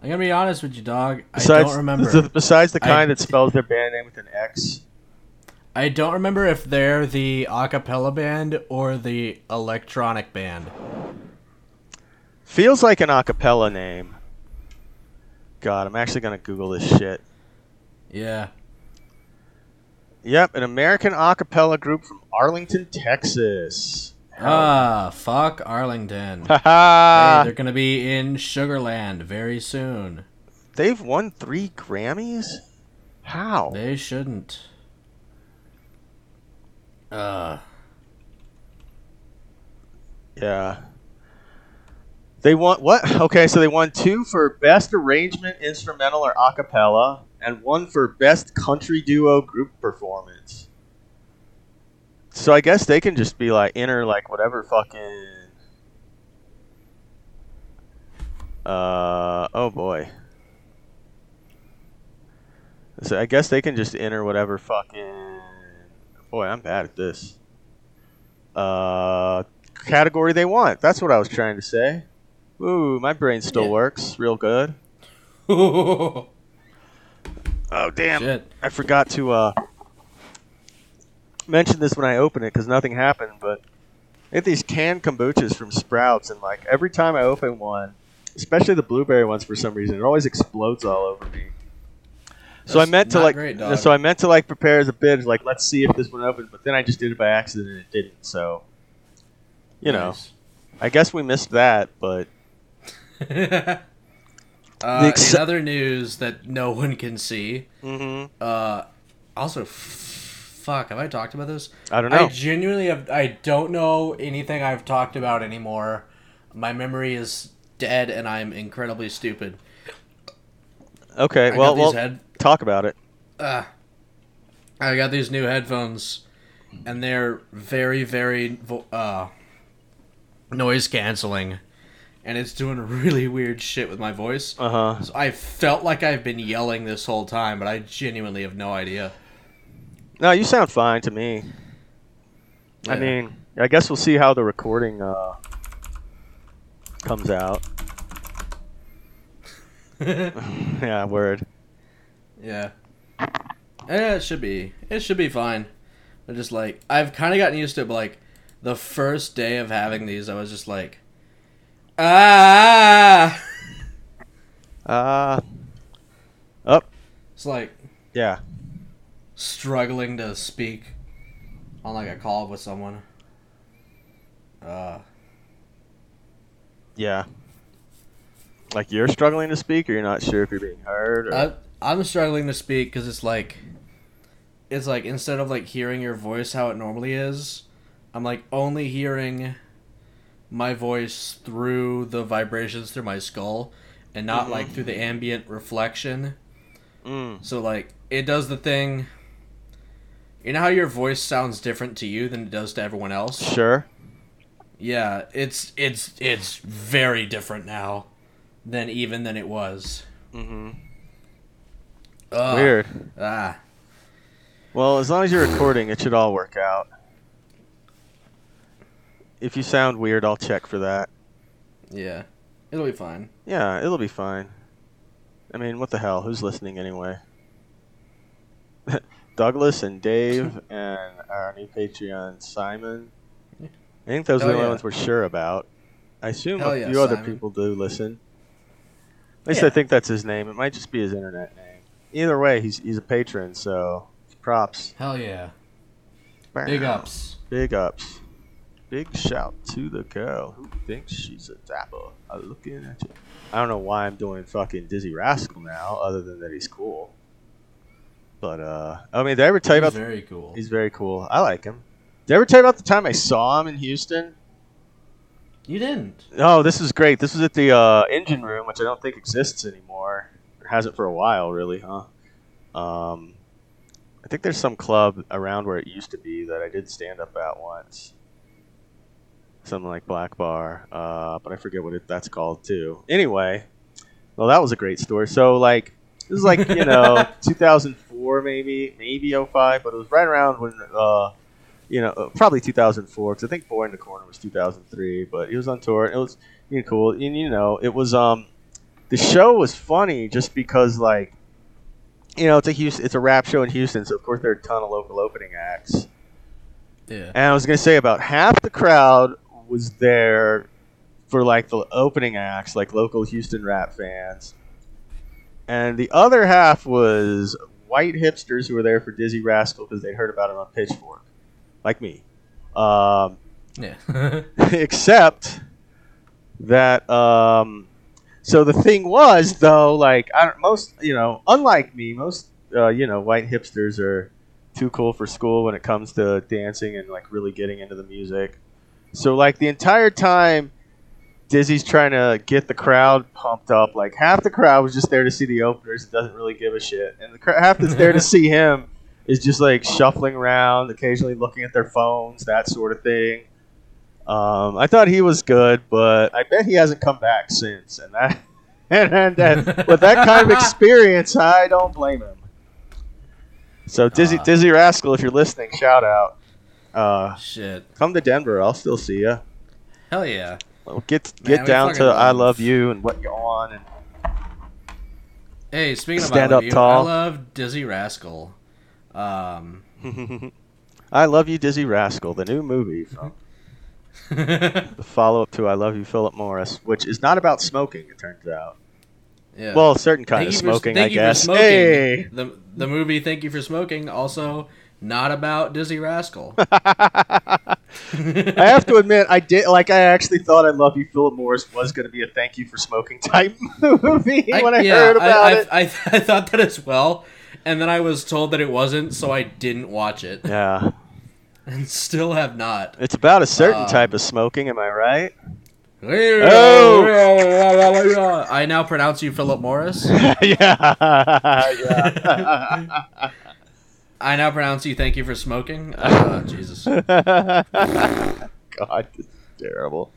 Speaker 1: I'm gonna be honest with you, dog. I
Speaker 2: Besides,
Speaker 1: don't remember.
Speaker 2: the- besides the
Speaker 1: I-
Speaker 2: kind that spells their band name with an X.
Speaker 1: I don't remember if they're the a cappella band or the electronic band.
Speaker 2: Feels like an acapella name. God, I'm actually gonna Google this shit.
Speaker 1: Yeah.
Speaker 2: Yep, an American a cappella group from Arlington, Texas.
Speaker 1: Ah, fuck Arlington. Hey, they're gonna be in Sugarland very soon.
Speaker 2: They've won three Grammys? How?
Speaker 1: They shouldn't. Uh,
Speaker 2: Yeah. They won what? [laughs] Okay, so they won two for best arrangement, instrumental or a cappella, and one for best country duo group performance. So I guess they can just be like enter like whatever fucking. Uh oh boy. So I guess they can just enter whatever fucking. Boy, I'm bad at this. Uh, category they want. That's what I was trying to say. Ooh, my brain still
Speaker 1: Yeah.
Speaker 2: works real good. [laughs] Oh damn! I forgot to uh, mention this when I open it because nothing happened. But I get these canned kombuchas from Sprouts, and like every time I open one, especially the blueberry ones for some reason, it always explodes all over me. So I meant to like,
Speaker 1: great,
Speaker 2: so I meant to like prepare as a bid, like let's see if this one opens, but then I just did it by accident and it didn't. So, you know, I guess we missed that, but
Speaker 1: uh,
Speaker 2: The ex-
Speaker 1: in other news that no one can see.
Speaker 2: hmm
Speaker 1: Uh, also, f- fuck. Have I talked about this?
Speaker 2: I don't
Speaker 1: I
Speaker 2: know.
Speaker 1: genuinely have. I don't know anything I've talked about anymore. My memory is dead, and I'm incredibly stupid.
Speaker 2: Okay,
Speaker 1: I
Speaker 2: well,
Speaker 1: got these
Speaker 2: well,
Speaker 1: head.
Speaker 2: talk about it.
Speaker 1: Uh, I got these new headphones, and they're very, very vo- uh, noise canceling, and it's doing really weird shit with my voice.
Speaker 2: Uh huh.
Speaker 1: So I felt like I've been yelling this whole time, but I genuinely have no idea.
Speaker 2: No, you sound fine to me. I mean, I guess we'll see how the recording uh, comes out. [laughs] yeah, word.
Speaker 1: Yeah. Yeah, it should be. It should be fine. But just like I've kind of gotten used to it. But like the first day of having these, I was just like, ah.
Speaker 2: Uh, up.
Speaker 1: It's like
Speaker 2: Yeah.
Speaker 1: struggling to speak on like a call with someone. Uh,
Speaker 2: Yeah. Like you're struggling to speak, or you're not sure if you're being heard. Or...
Speaker 1: I, I'm struggling to speak because it's like, it's like instead of like hearing your voice how it normally is, I'm like only hearing my voice through the vibrations through my skull, and not
Speaker 2: Mhm.
Speaker 1: like through the ambient reflection.
Speaker 2: Mm.
Speaker 1: So like it does the thing. You know how your voice sounds different to you than it does to everyone else.
Speaker 2: Sure.
Speaker 1: Yeah, it's it's it's very different now than even than it was.
Speaker 2: Mm-hmm.
Speaker 1: Ugh.
Speaker 2: Weird.
Speaker 1: Ah.
Speaker 2: Well, as long as you're recording, it should all work out. If you sound weird, I'll check for that.
Speaker 1: Yeah. It'll be fine.
Speaker 2: Yeah, it'll be fine. I mean, what the hell? Who's listening anyway? [laughs] Douglas and Dave [laughs] and our new Patreon, Simon. I think those are the only
Speaker 1: yeah.
Speaker 2: ones we're sure about. I assume
Speaker 1: Hell
Speaker 2: a
Speaker 1: yeah,
Speaker 2: few other people do listen. At least
Speaker 1: Yeah.
Speaker 2: I think that's his name. It might just be his internet name. either way, he's he's a patron, so props.
Speaker 1: Hell yeah. Big ups.
Speaker 2: Big ups. Big shout to the girl who thinks she's a dapper. I'm looking at you. I don't know why I'm doing fucking Dizzee Rascal now, other than that he's cool. But uh, I mean, did I ever tell you
Speaker 1: He's
Speaker 2: about?
Speaker 1: very cool.
Speaker 2: He's very cool. I like him. Did I ever tell you about the time I saw him in Houston?
Speaker 1: You didn't.
Speaker 2: Oh, this is great. This was at the uh, engine room, which I don't think exists anymore. Or hasn't for a while, really, huh? Um, I think there's some club around where it used to be that I did stand up at once. Something like Black Bar, uh, but I forget what it, that's called too. Anyway, well, that was a great story. So, like, this is like you [laughs] know 2004, maybe, maybe 05, but it was right around when uh, you know, uh, probably 2004 because I think Boy in the Corner was 2003. But he was on tour. And it was you know, cool, and you know, it was um, the show was funny just because like, you know, it's a Houston, it's a rap show in Houston, so of course there are a ton of local opening acts.
Speaker 1: Yeah.
Speaker 2: And I was gonna say about half the crowd was there for like the opening acts, like local Houston rap fans, and the other half was white hipsters who were there for Dizzee Rascal because they'd heard about him on Pitchfork, like me. Um,
Speaker 1: Yeah. [laughs] [laughs]
Speaker 2: except that um, so the thing was though like I don't, most you know unlike me most uh, you know white hipsters are too cool for school when it comes to dancing and like really getting into the music so like the entire time Dizzee's trying to get the crowd pumped up like half the crowd was just there to see the openers and doesn't really give a shit and the cr- half that's there to [laughs] see him is just like shuffling around occasionally looking at their phones that sort of thing um, I thought he was good, but I bet he hasn't come back since. And that, [laughs] and, and, and with that kind of experience, I don't blame him. So Dizzee,
Speaker 1: Ah.
Speaker 2: Dizzee Rascal, if you're listening, shout out. Uh,
Speaker 1: Shit.
Speaker 2: come to Denver. I'll still see you.
Speaker 1: Hell yeah.
Speaker 2: Well, get get
Speaker 1: we
Speaker 2: down to I
Speaker 1: love-
Speaker 2: you and what you're on. And
Speaker 1: Hey, speaking of
Speaker 2: Stand
Speaker 1: I love
Speaker 2: up
Speaker 1: you,
Speaker 2: tall.
Speaker 1: I love Dizzee Rascal. Um, [laughs]
Speaker 2: I love you, Dizzee Rascal, the new movie from [laughs] the follow up to I Love You, Philip Morris, which is not about smoking. It turns out. Yeah. Well, a certain kind
Speaker 1: Thank
Speaker 2: of
Speaker 1: you for-
Speaker 2: smoking,
Speaker 1: thank
Speaker 2: I
Speaker 1: you for
Speaker 2: guess.
Speaker 1: smoking.
Speaker 2: Hey.
Speaker 1: The the movie Thank You for Smoking also not about Dizzee Rascal. [laughs]
Speaker 2: I have to admit, I did like. I actually thought "I Love You, Philip Morris" was going to be a "Thank You for Smoking" type [laughs] movie when I
Speaker 1: yeah,
Speaker 2: heard about
Speaker 1: I,
Speaker 2: it.
Speaker 1: I, I, I thought that as well, and then I was told that it wasn't, so I didn't watch it,
Speaker 2: yeah,
Speaker 1: and still have not.
Speaker 2: it's about a certain
Speaker 1: Um,
Speaker 2: type of smoking. Am I right?
Speaker 1: Oh! [laughs] I now pronounce you Philip Morris.
Speaker 2: yeah, yeah.
Speaker 1: I now pronounce you Thank You for Smoking. Uh, [laughs] Jesus.
Speaker 2: God, this is terrible.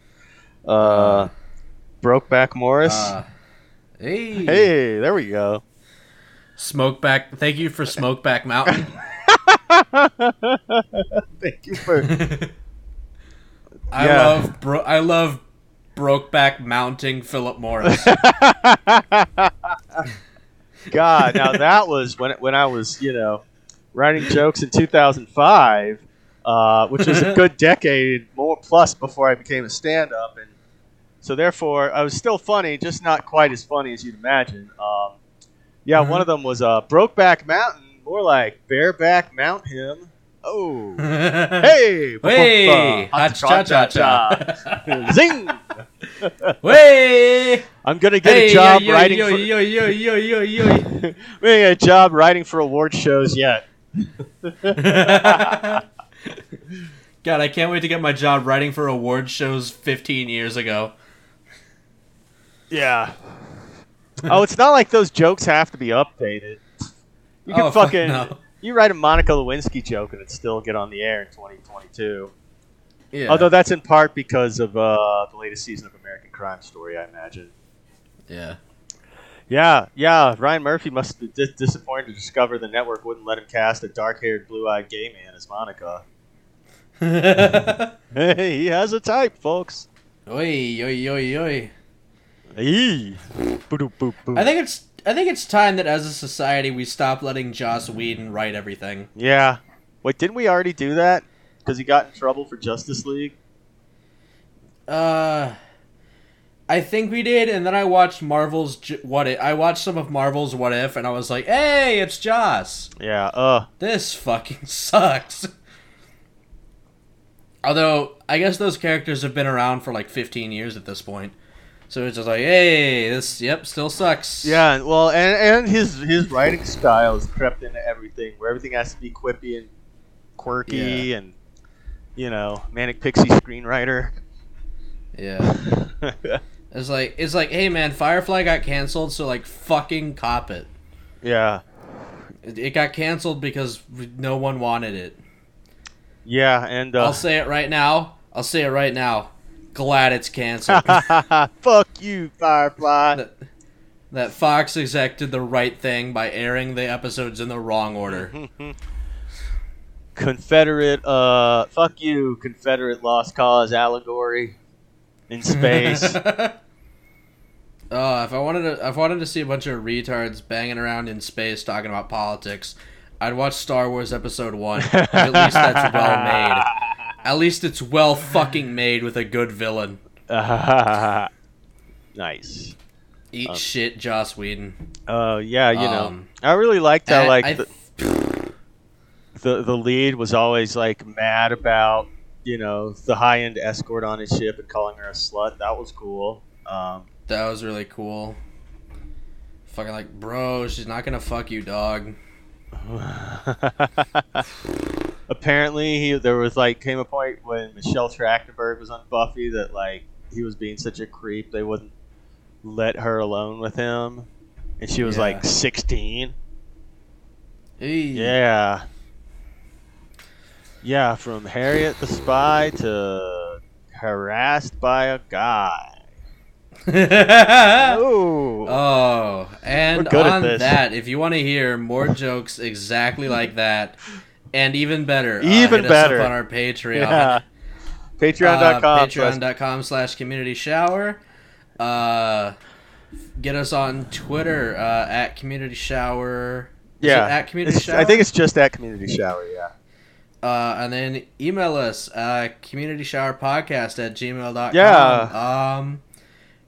Speaker 2: Uh, Brokeback Morris.
Speaker 1: Uh, hey.
Speaker 2: hey, there we go.
Speaker 1: Smokeback. Thank you for Smokeback Mountain. [laughs]
Speaker 2: Thank you for. [laughs]
Speaker 1: I
Speaker 2: Yeah.
Speaker 1: love bro- I love Brokeback mounting Philip Morris.
Speaker 2: God, now that was when when I was, you know, writing jokes in 2005, uh, which was a [laughs] good decade more plus before I became a stand-up, and so therefore I was still funny, just not quite as funny as you'd imagine. Um, yeah,
Speaker 1: Mhm.
Speaker 2: one of them was uh, Brokeback Mountain, more like Bareback Mount him. Oh, [laughs] hey,
Speaker 1: Hey,
Speaker 2: Hot
Speaker 1: cha cha cha.
Speaker 2: zing!
Speaker 1: Way.
Speaker 2: I'm gonna get
Speaker 1: Hey,
Speaker 2: a job
Speaker 1: yo, yo,
Speaker 2: writing
Speaker 1: yo,
Speaker 2: for.
Speaker 1: yo, yo, yo, yo, yo.
Speaker 2: we ain't got a job writing for award shows yet.
Speaker 1: God, I can't wait to get my job writing for award shows 15 years ago.
Speaker 2: Yeah. oh, it's not like those jokes have to be updated. You can
Speaker 1: Oh, fuck
Speaker 2: fucking
Speaker 1: no.
Speaker 2: you write a Monica Lewinsky joke and it still get on the air in 2022.
Speaker 1: Yeah.
Speaker 2: Although that's in part because of uh, the latest season of American Crime Story, I imagine.
Speaker 1: yeah.
Speaker 2: Yeah, yeah. Ryan Murphy must be dis- disappointed to discover the network wouldn't let him cast a dark-haired, blue-eyed gay man as Monica. [laughs] Hey, he has a type, folks.
Speaker 1: oi, oi, oi, oi.
Speaker 2: Boop.
Speaker 1: I think it's I think it's time that as a society we stop letting Joss Whedon write everything.
Speaker 2: Yeah. Wait, didn't we already do that? Because he got in trouble for Justice League.
Speaker 1: Uh I think we did, and then I watched Marvel's J- What If. I watched some of Marvel's What If, and I was like, "Hey, it's Joss.
Speaker 2: Yeah. Uh.
Speaker 1: This fucking [laughs] sucks." Although I guess those characters have been around for like 15 years at this point, so it's just like, "Hey, this yep still sucks."
Speaker 2: Yeah. Well, and and his his writing style is crept into everything, where everything has to be quippy and quirky,
Speaker 1: Yeah.
Speaker 2: and you know, manic pixie screenwriter.
Speaker 1: yeah. [laughs] [laughs] It's like it's like, hey man, Firefly got canceled, so like fucking cop it.
Speaker 2: yeah.
Speaker 1: It, it got canceled because no one wanted it.
Speaker 2: Yeah. And uh,
Speaker 1: I'll say it right now. I'll say it right now. Glad it's canceled. [laughs]
Speaker 2: fuck you, Firefly.
Speaker 1: that, that Fox exec did the right thing by airing the episodes in the wrong order. [laughs]
Speaker 2: Confederate, uh, fuck you, Confederate Lost Cause allegory in space. [laughs]
Speaker 1: Oh, if I wanted to, if I wanted to see a bunch of retards banging around in space talking about politics, I'd watch Star Wars Episode One. At least that's well made. [laughs] At least it's well fucking made with a good villain. [laughs]
Speaker 2: nice.
Speaker 1: Eat
Speaker 2: Um,
Speaker 1: shit, Joss Whedon.
Speaker 2: Uh, yeah, you know,
Speaker 1: Um,
Speaker 2: I really liked how
Speaker 1: I-
Speaker 2: like
Speaker 1: I-
Speaker 2: the, the the lead was always like mad about you know the high end escort on his ship and calling her a slut. That was cool. Um,
Speaker 1: That was really cool. Fucking like, bro, she's not gonna fuck you, dog. [laughs]
Speaker 2: apparently, he there was like came a point when Michelle Trachtenberg was on Buffy that like he was being such a creep they wouldn't let her alone with him, and she was
Speaker 1: Yeah.
Speaker 2: like sixteen.
Speaker 1: Hey.
Speaker 2: Yeah. Yeah, from Harriet the Spy to harassed by a guy. [laughs] Oh.
Speaker 1: oh, and
Speaker 2: We're good at
Speaker 1: on that, if you want to hear more jokes exactly like that, and even better, uh,
Speaker 2: Even
Speaker 1: hit
Speaker 2: better.
Speaker 1: On our Patreon.
Speaker 2: yeah.
Speaker 1: Uh,
Speaker 2: Patreon.com. slash-
Speaker 1: Patreon.com slash community shower. Uh, get us on Twitter uh, at community shower. Is
Speaker 2: yeah.
Speaker 1: at community
Speaker 2: It's-
Speaker 1: shower.
Speaker 2: I think it's just at Community Shower, yeah.
Speaker 1: Uh, and then email us uh, community shower podcast at gmail.com.
Speaker 2: Yeah.
Speaker 1: Um,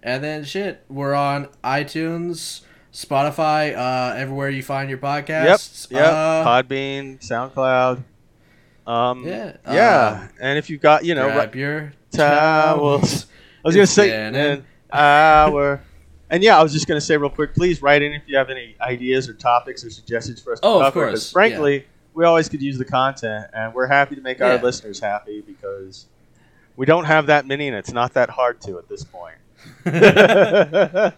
Speaker 1: and then shit, we're on iTunes, Spotify, uh, everywhere you find your
Speaker 2: Yep.
Speaker 1: podcasts.
Speaker 2: Yep.
Speaker 1: Uh,
Speaker 2: Podbean, SoundCloud. Um,
Speaker 1: Yeah,
Speaker 2: Yeah. and if you've got, you know,
Speaker 1: grab your
Speaker 2: towels. I was gonna say an hour. And yeah, I was just gonna say real quick. Please write in if you have any ideas or topics or suggestions for us to
Speaker 1: Oh, of
Speaker 2: cover. 'cause
Speaker 1: course,
Speaker 2: frankly, we always could use the content, and we're happy to make our listeners happy because we don't have that many, and it's not that hard to at this point. [laughs]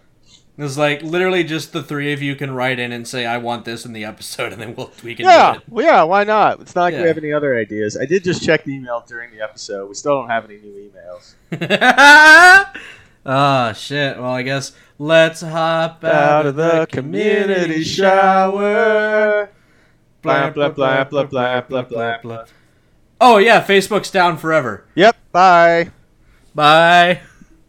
Speaker 1: It's like literally just the three of you can write in and say I want this in the episode, and then we'll we can
Speaker 2: yeah, well, yeah. Why not? It's not like
Speaker 1: Yeah.
Speaker 2: we have any other ideas. I did just check the email during the episode. We still don't have any new emails.
Speaker 1: oh [laughs] shit! Well, I guess let's hop out,
Speaker 2: Out of the community shower. Blah blah blah blah blah blah blah blah.
Speaker 1: Oh yeah, Facebook's down forever.
Speaker 2: Yep. Bye.
Speaker 1: Bye.